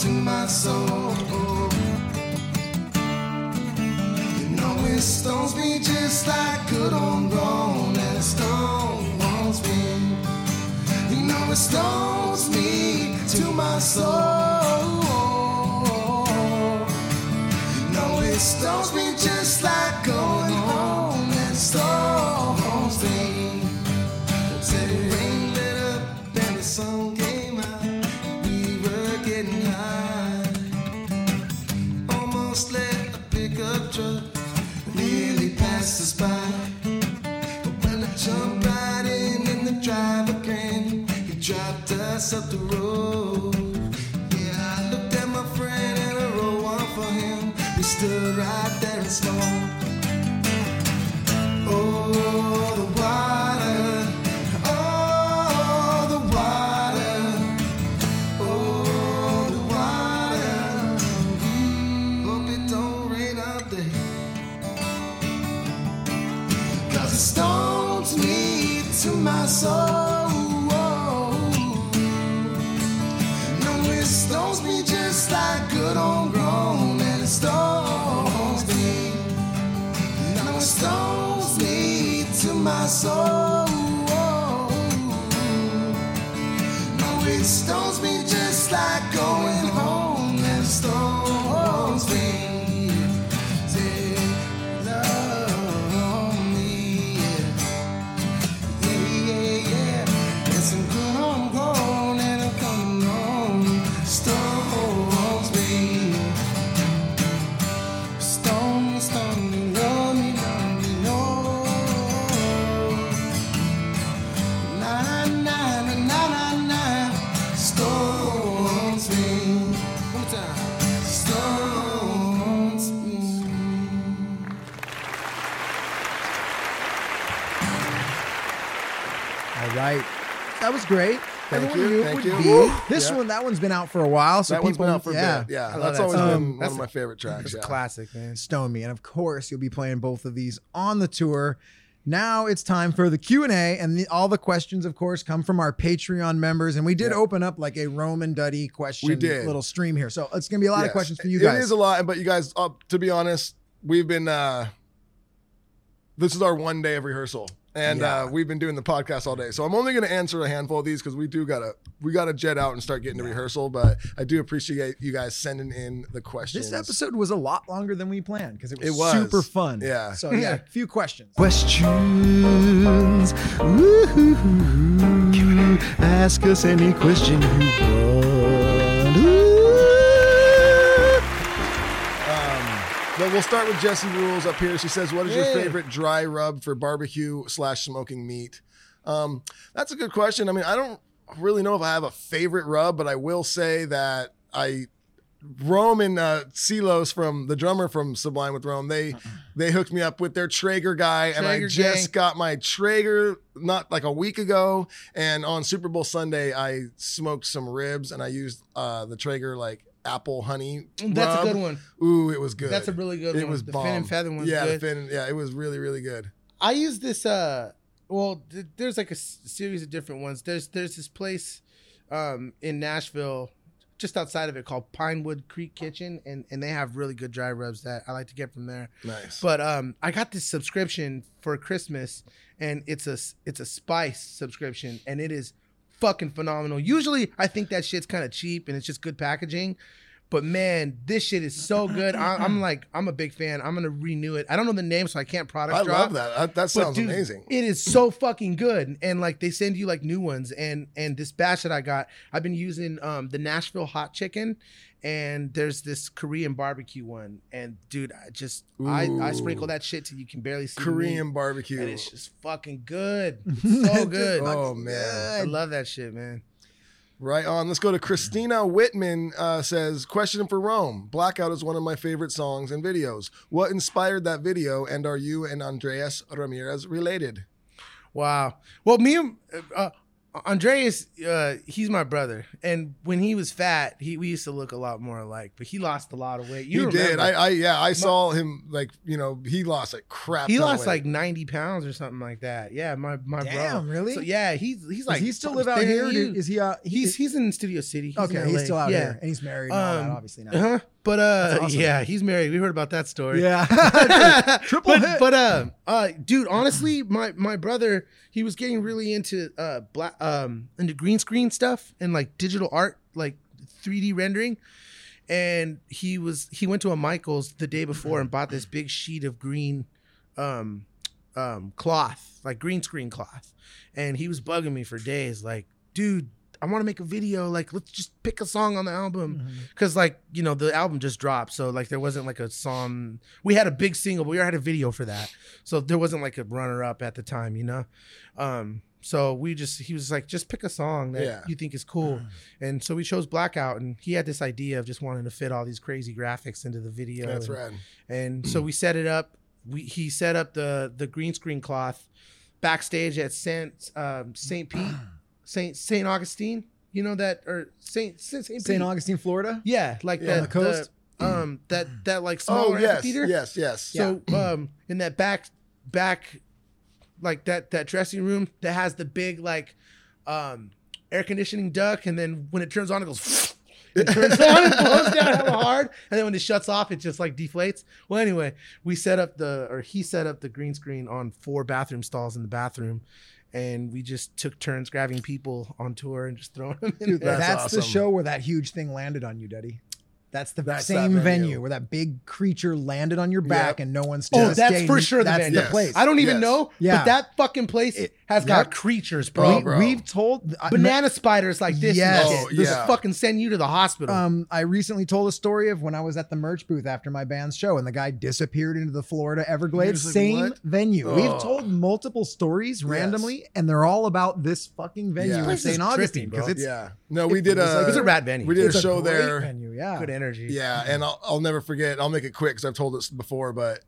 to my soul. You know it stones me just like good old homegrown, and stones me. You know it stones me to my soul. Us up the road. Yeah, I looked at my friend and I wrote one for him. We stood right there and smoked. Oh, my soul. No, it stones me great. Thank Everyone you, thank you. be. This Yeah. one, that one's been out for a while, so that people, one's been yeah. Yeah, that's that always song. been Um, one of my favorite tracks. It's Yeah. a classic, man. Stone Me, and of course, you'll be playing both of these on the tour. Now it's time for the Q and A, and the, all the questions, of course, come from our Patreon members. And we did Yeah. open up like a Rome and Duddy question We did. little stream here, so it's gonna be a lot of questions for you guys. It is a lot, but you guys, uh, to be honest, we've been. uh This is our one day of rehearsal, and Yeah. uh we've been doing the podcast all day. So I'm only going to answer a handful of these because we do gotta we gotta jet out and start getting to rehearsal. But I do appreciate you guys sending in the questions. This episode was a lot longer than we planned because it was, It was. super fun. Yeah. So yeah, a few questions. Questions. Woo-hoo-hoo. Ask us any question you want. Ooh. But we'll start with Jesse Rules up here. She says, "What is your favorite dry rub for barbecue slash smoking meat?" Um, that's a good question. I mean, I don't really know if I have a favorite rub, but I will say that I Rome and uh, Silos from the drummer from Sublime with Rome, they they hooked me up with their Traeger guy, and I Traeger just gang. got my Traeger not like a week ago. And on Super Bowl Sunday, I smoked some ribs, and I used uh, the Traeger like apple honey. That's rub. a good one. Ooh, it was good. That's a really good it one. was the bomb. fin and feather one. yeah, good. fin. Yeah, it was really really good. I use this. Uh, well, th- there's like a s- series of different ones. There's there's this place, um, in Nashville, just outside of it called Pinewood Creek Kitchen, and and they have really good dry rubs that I like to get from there. Nice. But um, I got this subscription for Christmas, and it's a it's a spice subscription, and it is fucking phenomenal. Usually, I think that shit's kind of cheap and it's just good packaging. But man, this shit is so good. I, I'm like, I'm a big fan. I'm gonna renew it. I don't know the name, so I can't product I drop. love that. That, that sounds dude, amazing. It is so fucking good, and like they send you like new ones. And and this batch that I got, I've been using um the Nashville hot chicken, and there's this Korean barbecue one. And dude, I just I I sprinkle that shit till you can barely see Korean meat, barbecue. and it's just fucking good. It's so good. Oh man. I love that shit, man. Right on. Let's go to Christina Whitman. Uh, says, question for Rome. Blackout is one of my favorite songs and videos. What inspired that video? And are you and Andreas Ramirez related? Wow. Well, me uh, Andreas, uh, he's my brother, and when he was fat, he we used to look a lot more alike. But he lost a lot of weight. You he did. I, I yeah. I saw him like you know he lost like crap. he lost like 90 pounds or something like that. Yeah, my my Damn, bro. really? So yeah, he's he's Does like he still live out thinner here? than you. Is he? Uh, he- he's he's in Studio City. He's okay. in He's still out yeah. here, and he's married. And all that, Um, obviously now. Uh-huh. But uh, awesome. yeah, he's married. We heard about that story. Yeah. Triple but, hit. But uh, uh, dude, honestly, my my brother, he was getting really into uh black um into green screen stuff and like digital art, like 3D rendering. And he was he went to a Michaels the day before and bought this big sheet of green um um cloth, like green screen cloth. And he was bugging me for days, like, dude, I want to make a video. Like, let's just pick a song on the album. Cause like, you know, the album just dropped. So like there wasn't like a song. We had a big single, but we already had a video for that. So there wasn't like a runner up at the time, you know? Um, so we just he was like, just pick a song that Yeah. you think is cool. And so we chose Blackout and he had this idea of just wanting to fit all these crazy graphics into the video. That's and, rad. and so we set it up. We he set up the the green screen cloth backstage at Saint um, Saint Pete, Saint Saint Augustine. You know that or Saint Saint Saint, St. Augustine, Florida. Yeah, like Yeah. that On the coast? um, that that like Oh smaller yes, amphitheater. yes, yes. So um, in that back back, like that that dressing room that has the big like um air conditioning duct, and then when it turns on, it goes. It turns on and blows down hella hard, and then when it shuts off, it just like deflates. Well, anyway, we set up the or he set up the green screen on four bathroom stalls in the bathroom, and we just took turns grabbing people on tour and just throwing them in Dude, there. That's that's, the show where that huge thing landed on you, Duddy. That's the That's that same venue. venue. where that big creature landed on your back Yep. and no one's. stood. Oh, that's skate. for sure the That's venue. the Yes. place. I don't even Yes. know, Yeah. but that fucking place It- has yep. got creatures, bro. Oh, bro. We've told I- Banana spiders like this. Yes. and Oh, shit. Just yeah. fucking send you to the hospital. Um, I recently told a story of when I was at the merch booth after my band's show, and the guy disappeared into the Florida Everglades. like, Same what? venue. We've Oh. told multiple stories randomly, and they're all about this fucking venue Yeah. in St. Augustine trippy, because bro. it's yeah. No, we did a. like- it's a rad venue. we did a show there. venue. Yeah, Good energy. Yeah, mm-hmm. and I'll, I'll never forget. I'll make it quick because I've told this before. But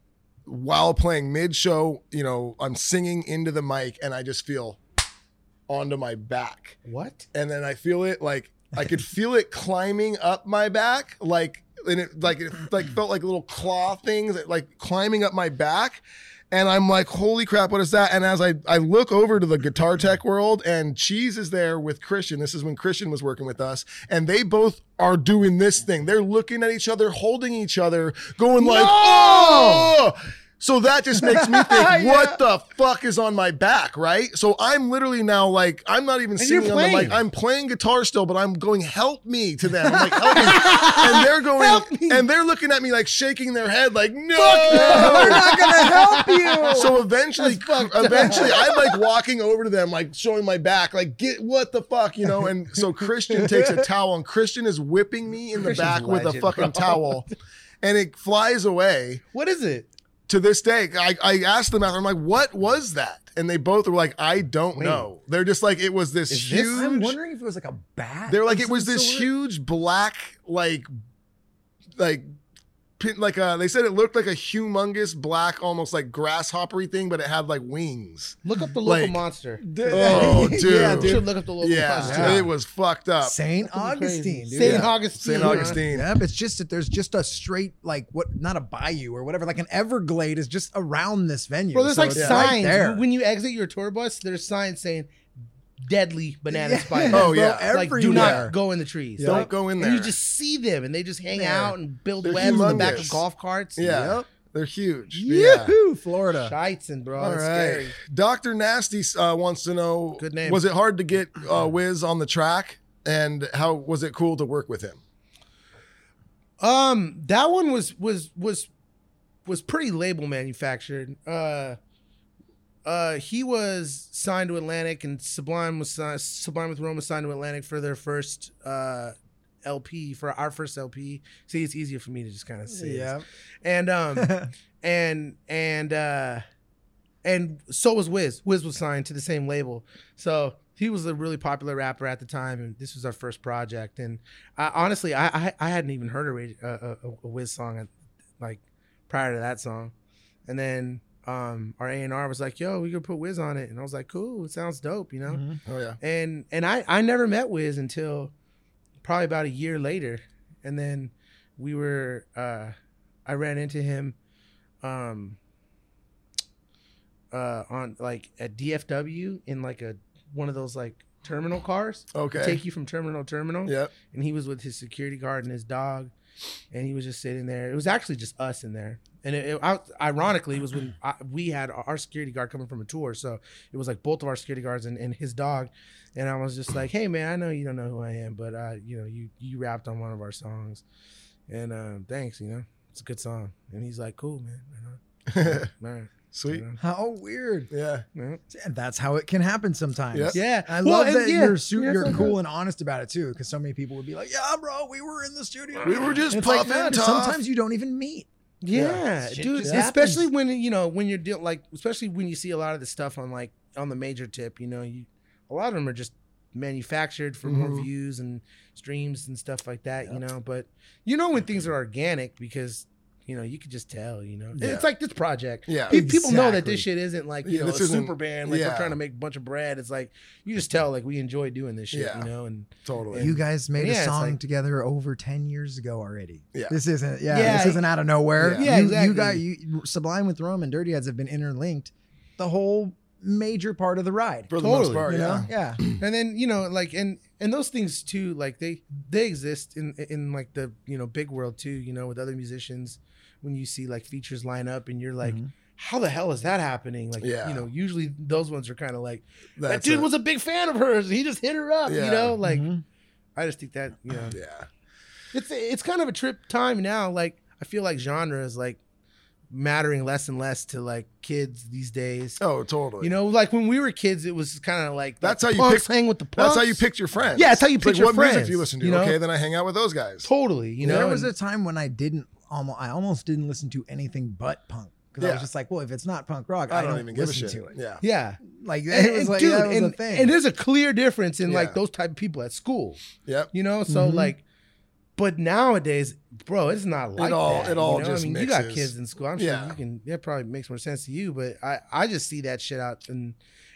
while playing mid show, you know, I'm singing into the mic, and I just feel onto my back. What? And then I feel it like I could feel it climbing up my back, like and it like it like felt like little claw things like climbing up my back. And I'm like, holy crap, what is that? And as I, I look over to the guitar tech world, and Cheese is there with Christian. This is when Christian was working with us, and they both are doing this thing. They're looking at each other, holding each other, going like, oh! So that just makes me think, what the fuck is on my back, right? So I'm literally now like, I'm not even And singing on the mic. I'm playing guitar still, but I'm going, help me to them. I'm like, help me. And they're going, and they're looking at me like shaking their head, like, no, We're not gonna help you. so eventually, eventually, I'm like walking over to them, like showing my back, like get what the fuck, you know. And so Christian takes a towel, and Christian is whipping me in the Christian's back with a fucking bro. towel, and it flies away. What is it? To this day, I, I asked them after, I'm like, what was that? And they both were like, I don't know. They're just like, it was this Is this- huge. I'm wondering if it was like a bat. They're like it was this sort. huge black like like pin like uh they said it looked like a humongous black almost like grasshoppery thing but it had like wings. Look up the local Like- monster. Oh dude. Yeah, You should look up the local Yeah, monster. Yeah. it was fucked up. Saint Augustine, dude. Saint Yeah. Augustine. St. huh? Augustine. Yep, it's just that there's just a straight like what not a bayou or whatever, like an Everglade is just around this venue. Bro, there's So like signs right there. when you exit your tour bus. There's signs saying "deadly banana Yeah. spider." Oh, yeah. like do not go in the trees. Don't Like, go in And there. you just see them, and they just hang Yeah. out and build They're webs in the back of golf carts. yeah. They're huge. Yeah. Yoo-hoo, Florida. Shitzen, bro. All That's right. scary. Dr. Nasty uh, wants to know Good name. was it hard to get uh, Wiz on the track and how was it cool to work with him? Um, that one was was was was pretty label manufactured. Uh, uh, he was signed to Atlantic, and Sublime was signed, Sublime with Rome was signed to Atlantic for their first uh LP for our first LP. See, it's easier for me to just kind of say. this. Yeah. and um, and and uh, and so was Wiz. Wiz was signed to the same label, so he was a really popular rapper at the time, and this was our first project. And I, honestly, I, I I hadn't even heard a, uh, a, a Wiz song at, like prior to that song, and then um our A and R was like, "Yo, we could put Wiz on it," and I was like, "Cool, it sounds dope," you know. Oh yeah. And and I I never met Wiz until probably about a year later, and then we were uh I ran into him um uh on like at DFW in like a one of those like terminal cars Okay. take you from terminal to terminal Yep. and he was with his security guard and his dog and he was just sitting there. It was actually just us in there. And it, it I, ironically it was when I, we had our security guard coming from a tour. So it was like both of our security guards and, and his dog. And i was just like hey man i know you don't know who i am but uh you know you you rapped on one of our songs. And um thanks you know it's a good song. And he's like cool man. You know, all right, Sweet. you How weird. Yeah. yeah. And that's how it can happen sometimes. Yep. Yeah. I Well, love and that yeah, you're su- yeah, you're sometimes- cool and honest about it too, because so many people would be like, "Yeah, bro, we were in the studio. We were just And it's like, tough. sometimes you don't even meet. Yeah, Shit dude. just Especially happens. when you know when you're dealing like, especially when you see a lot of the stuff on like on the major tip. You know, you a lot of them are just manufactured for more Mhm. views and streams and stuff like that. You know, but you know when things are organic because you know you could just tell. You know, Yeah. it's like this project. Yeah. Pe- people know that this shit isn't like you Yeah, know this a super band. Like yeah. we're trying to make a bunch of bread. It's like you just tell like we enjoy doing this shit. Yeah. You know, and Totally. You guys made Yeah, a song like- together over ten years ago already. Yeah. This isn't. Yeah, Yeah. this isn't out of nowhere. Yeah. Yeah, you, exactly. You got you. Sublime with Rome and Dirty Heads have been interlinked. The whole major part of the ride. For the most part, you know? yeah. Yeah. and then you know like and and those things too like they they exist in in like the you know big world too you know with other musicians when you see like features line up and you're like how the hell is that happening like Yeah. you know usually those ones are kind of like that dude it. was a big fan of hers he just hit her up Yeah. you know like Mhm. i just think that you know Yeah. it's it's kind of a trip time now like i feel like genre is like mattering less and less to like kids these days Oh, totally. you know, like when we were kids, it was kind of like That's the how you pick- hang with the punks. That's how you picked your friends. Yeah, that's how you It's pick like, your what music friends, do you listen to? you know? Okay, then I hang out with those guys. Totally, you know. there was a time when I didn't almost. I almost didn't listen to anything but punk because I was just like, well, if it's not punk rock, I I, don't, don't, even give a listen shit. to it. Yeah. yeah, Like and, it was like dude, that was and, a thing. and there's a clear difference in Yeah. like those type of people at school, Yeah, you know. So Mhm. like, But nowadays, bro, it's not like all- that. it all you know? just I mean, you got kids in school. I'm sure Yeah. you can. That probably makes more sense to you. But I, I just see that shit out and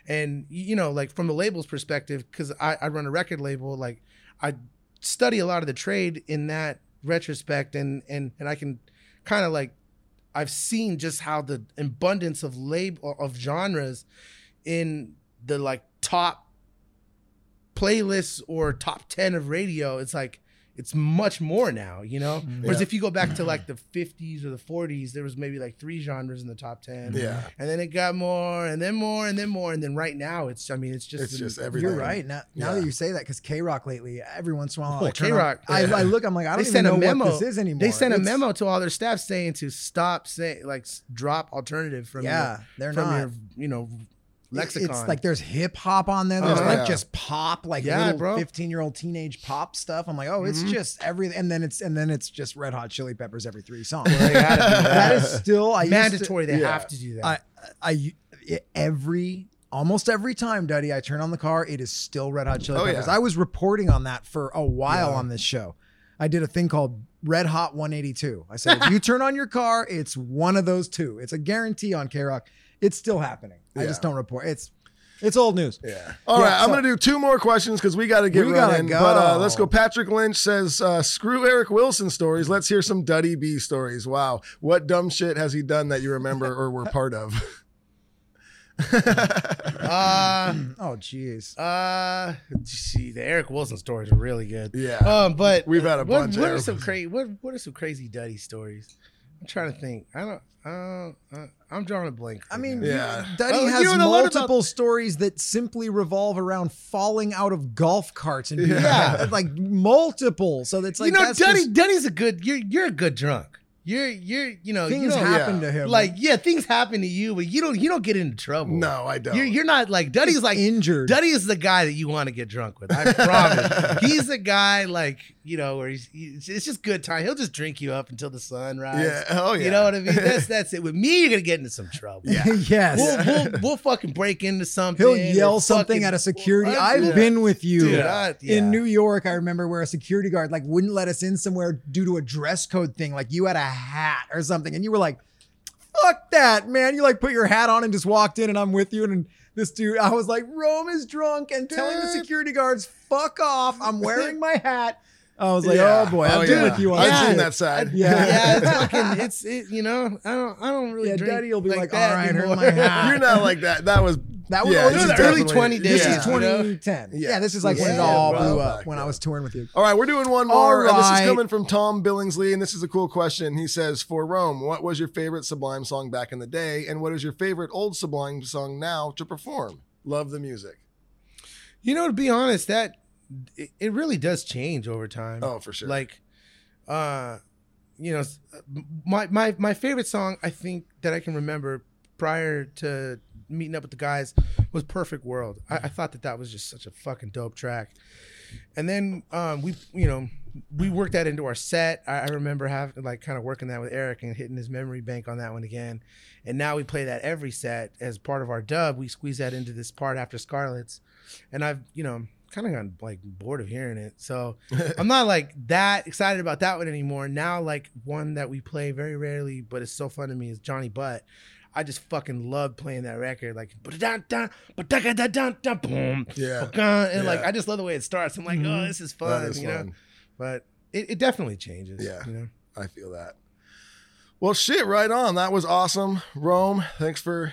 and you know, like from the label's perspective, because I, I run a record label. Like I study a lot of the trade in that retrospect, and and and I can kind of like I've seen just how the abundance of label of genres in the like top playlists or top 10 of radio it's like it's much more now you know mm, whereas if you go back to like mm. the 50s or the 40s there was maybe like three genres in the top 10 Yeah. and then it got more and then more and then more and then right now it's i mean it's just It's just everything. You're right. Now, now that you say that, because KROQ lately, every once in a while, Oh, I on- KROQ, I, yeah. I look, I'm like, I don't even know a memo what this is anymore. they sent a memo to all their staff saying to stop saying like drop alternative from Yeah, your, they're from not. your you know lexicon It's like there's hip hop on there. There's Oh, like yeah. just pop, like Yeah, little 15 year old teenage pop stuff. I'm like, oh, it's Mhm. just everything. And then it's and then it's just Red Hot Chili Peppers every three songs. They that that. is still I used to- mandatory they yeah. have to do that I, I, I every almost every time, Duddy, I turn on the car, it is still Red Hot Chili Oh, Peppers. yeah. I was reporting on that for a while Yeah. on this show. I did a thing called Red Hot 182. I said, if you turn on your car, it's one of those two. It's a guarantee on KROQ. It's still happening. I just don't report. It's it's old news. Yeah. All right, Yeah, I'm going to do two more questions because we got to get We gotta. But uh, go. let's go. Patrick Lynch says, uh, "Screw Eric Wilson stories. Let's hear some Duddy B stories. Wow, what dumb shit has he done that you remember or were part of?" uh Oh, jeez. Uh, see, the Eric Wilson stories are really good. Yeah. Um, but We've had a what, bunch What of are some Wilson. crazy? What What are some crazy Duddy stories? I'm trying to think. I don't. Uh, uh, I'm drawing a blank. I mean, now. Yeah. Duddy Oh, you has know what I learned about- multiple stories that simply revolve around falling out of golf carts and being- Yeah. like multiple. So that's like you know, that's Duddy. just- Duddy's a good. You're You're a good drunk. You're You're you know things you happen yeah. to him. like yeah things happen to you, but you don't you don't get into trouble. no, I don't. You're, you're not like Duddy's like injured. Duddy is the guy that you want to get drunk with. I promise. he's the guy like you know where he's, he's it's just good time. He'll just drink you up until the sun rises. yeah. Oh yeah. You know what I mean? That's that's it. With me, you're gonna get into some trouble. Yeah. yes. We'll, we'll we'll fucking break into something. He'll yell something fucking- at a security. I- I've yeah. been with you Dude, I- yeah. in New York. I remember where a security guard like wouldn't let us in somewhere due to a dress code thing. Like you had a hat or something, and you were like, "Fuck that, man!" You like put your hat on and just walked in, and I'm with you. And this dude, I was like, "Rome is drunk," and telling the security guards, "Fuck off!" I'm wearing my hat. I was like, Yeah. "Oh boy, I've Oh, been yeah. with you on I've that that side. Yeah. Yeah, it's fucking. It's it. You know, I don't. I don't really Yeah, drink. Daddy will be like, that "All right, anymore." my hat. You're not like that. That was That was, Yeah, oh, this this is is early definitely- 20 This is 2010. Yeah. Yeah, this is like when it all bro. blew Back up when I was touring with you. All right, we're doing one All more, and this is coming from Tom Billingsley, and this is a cool question. He says, "For Rome, what was your favorite Sublime song back in the day, and what is your favorite old Sublime song now to perform? Love the music. You know, to be honest, that it, it really does change over time. Oh, for sure. Like, uh, you know, my my my favorite song I think that I can remember prior to meeting up with the guys was "Perfect World." I, I thought that that was just such a fucking dope track. And then um, we, you know, we worked that into our set. I, I remember having like kind of working that with Eric and hitting his memory bank on that one again. And now we play that every set as part of our dub. We squeeze that into this part after Scarlet's, and I've, you know, kind of gotten like bored of hearing it. So I'm not like that excited about that one anymore. Now, like one that we play very rarely, but it's so fun to me is Johnny Butt. I just fucking love playing that record, like boom, Yeah. and like I just love the way it starts. I'm like, oh, mm-hmm. this is fun, is you fun. know. But it, it definitely changes. Yeah. you know. I feel that. Well, shit, right on. That was awesome. Rome, thanks for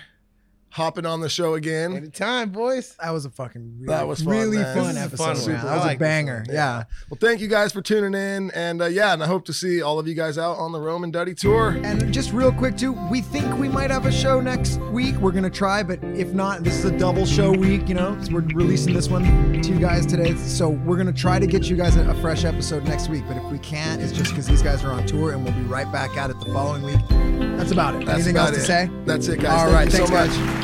hopping on the show again. Anytime, boys. That was a fucking really, That was fun, really man. fun This episode. fun man. one. That was like a banger. one. Yeah. Well, thank you guys for tuning in. And uh, yeah, and I hope to see all of you guys out on the Rome and Duddy tour. And just real quick too, we think we might have a show next week. We're gonna try, but if not, this is a double show week. You know, 'cause we're releasing this one to you guys today, so we're gonna try to get you guys a, a fresh episode next week. But if we can't, it's just because these guys are on tour, and we'll be right back at it the following week. That's about it. That's Anything about else to say? That's it, guys. All Thank right, you so much. guys.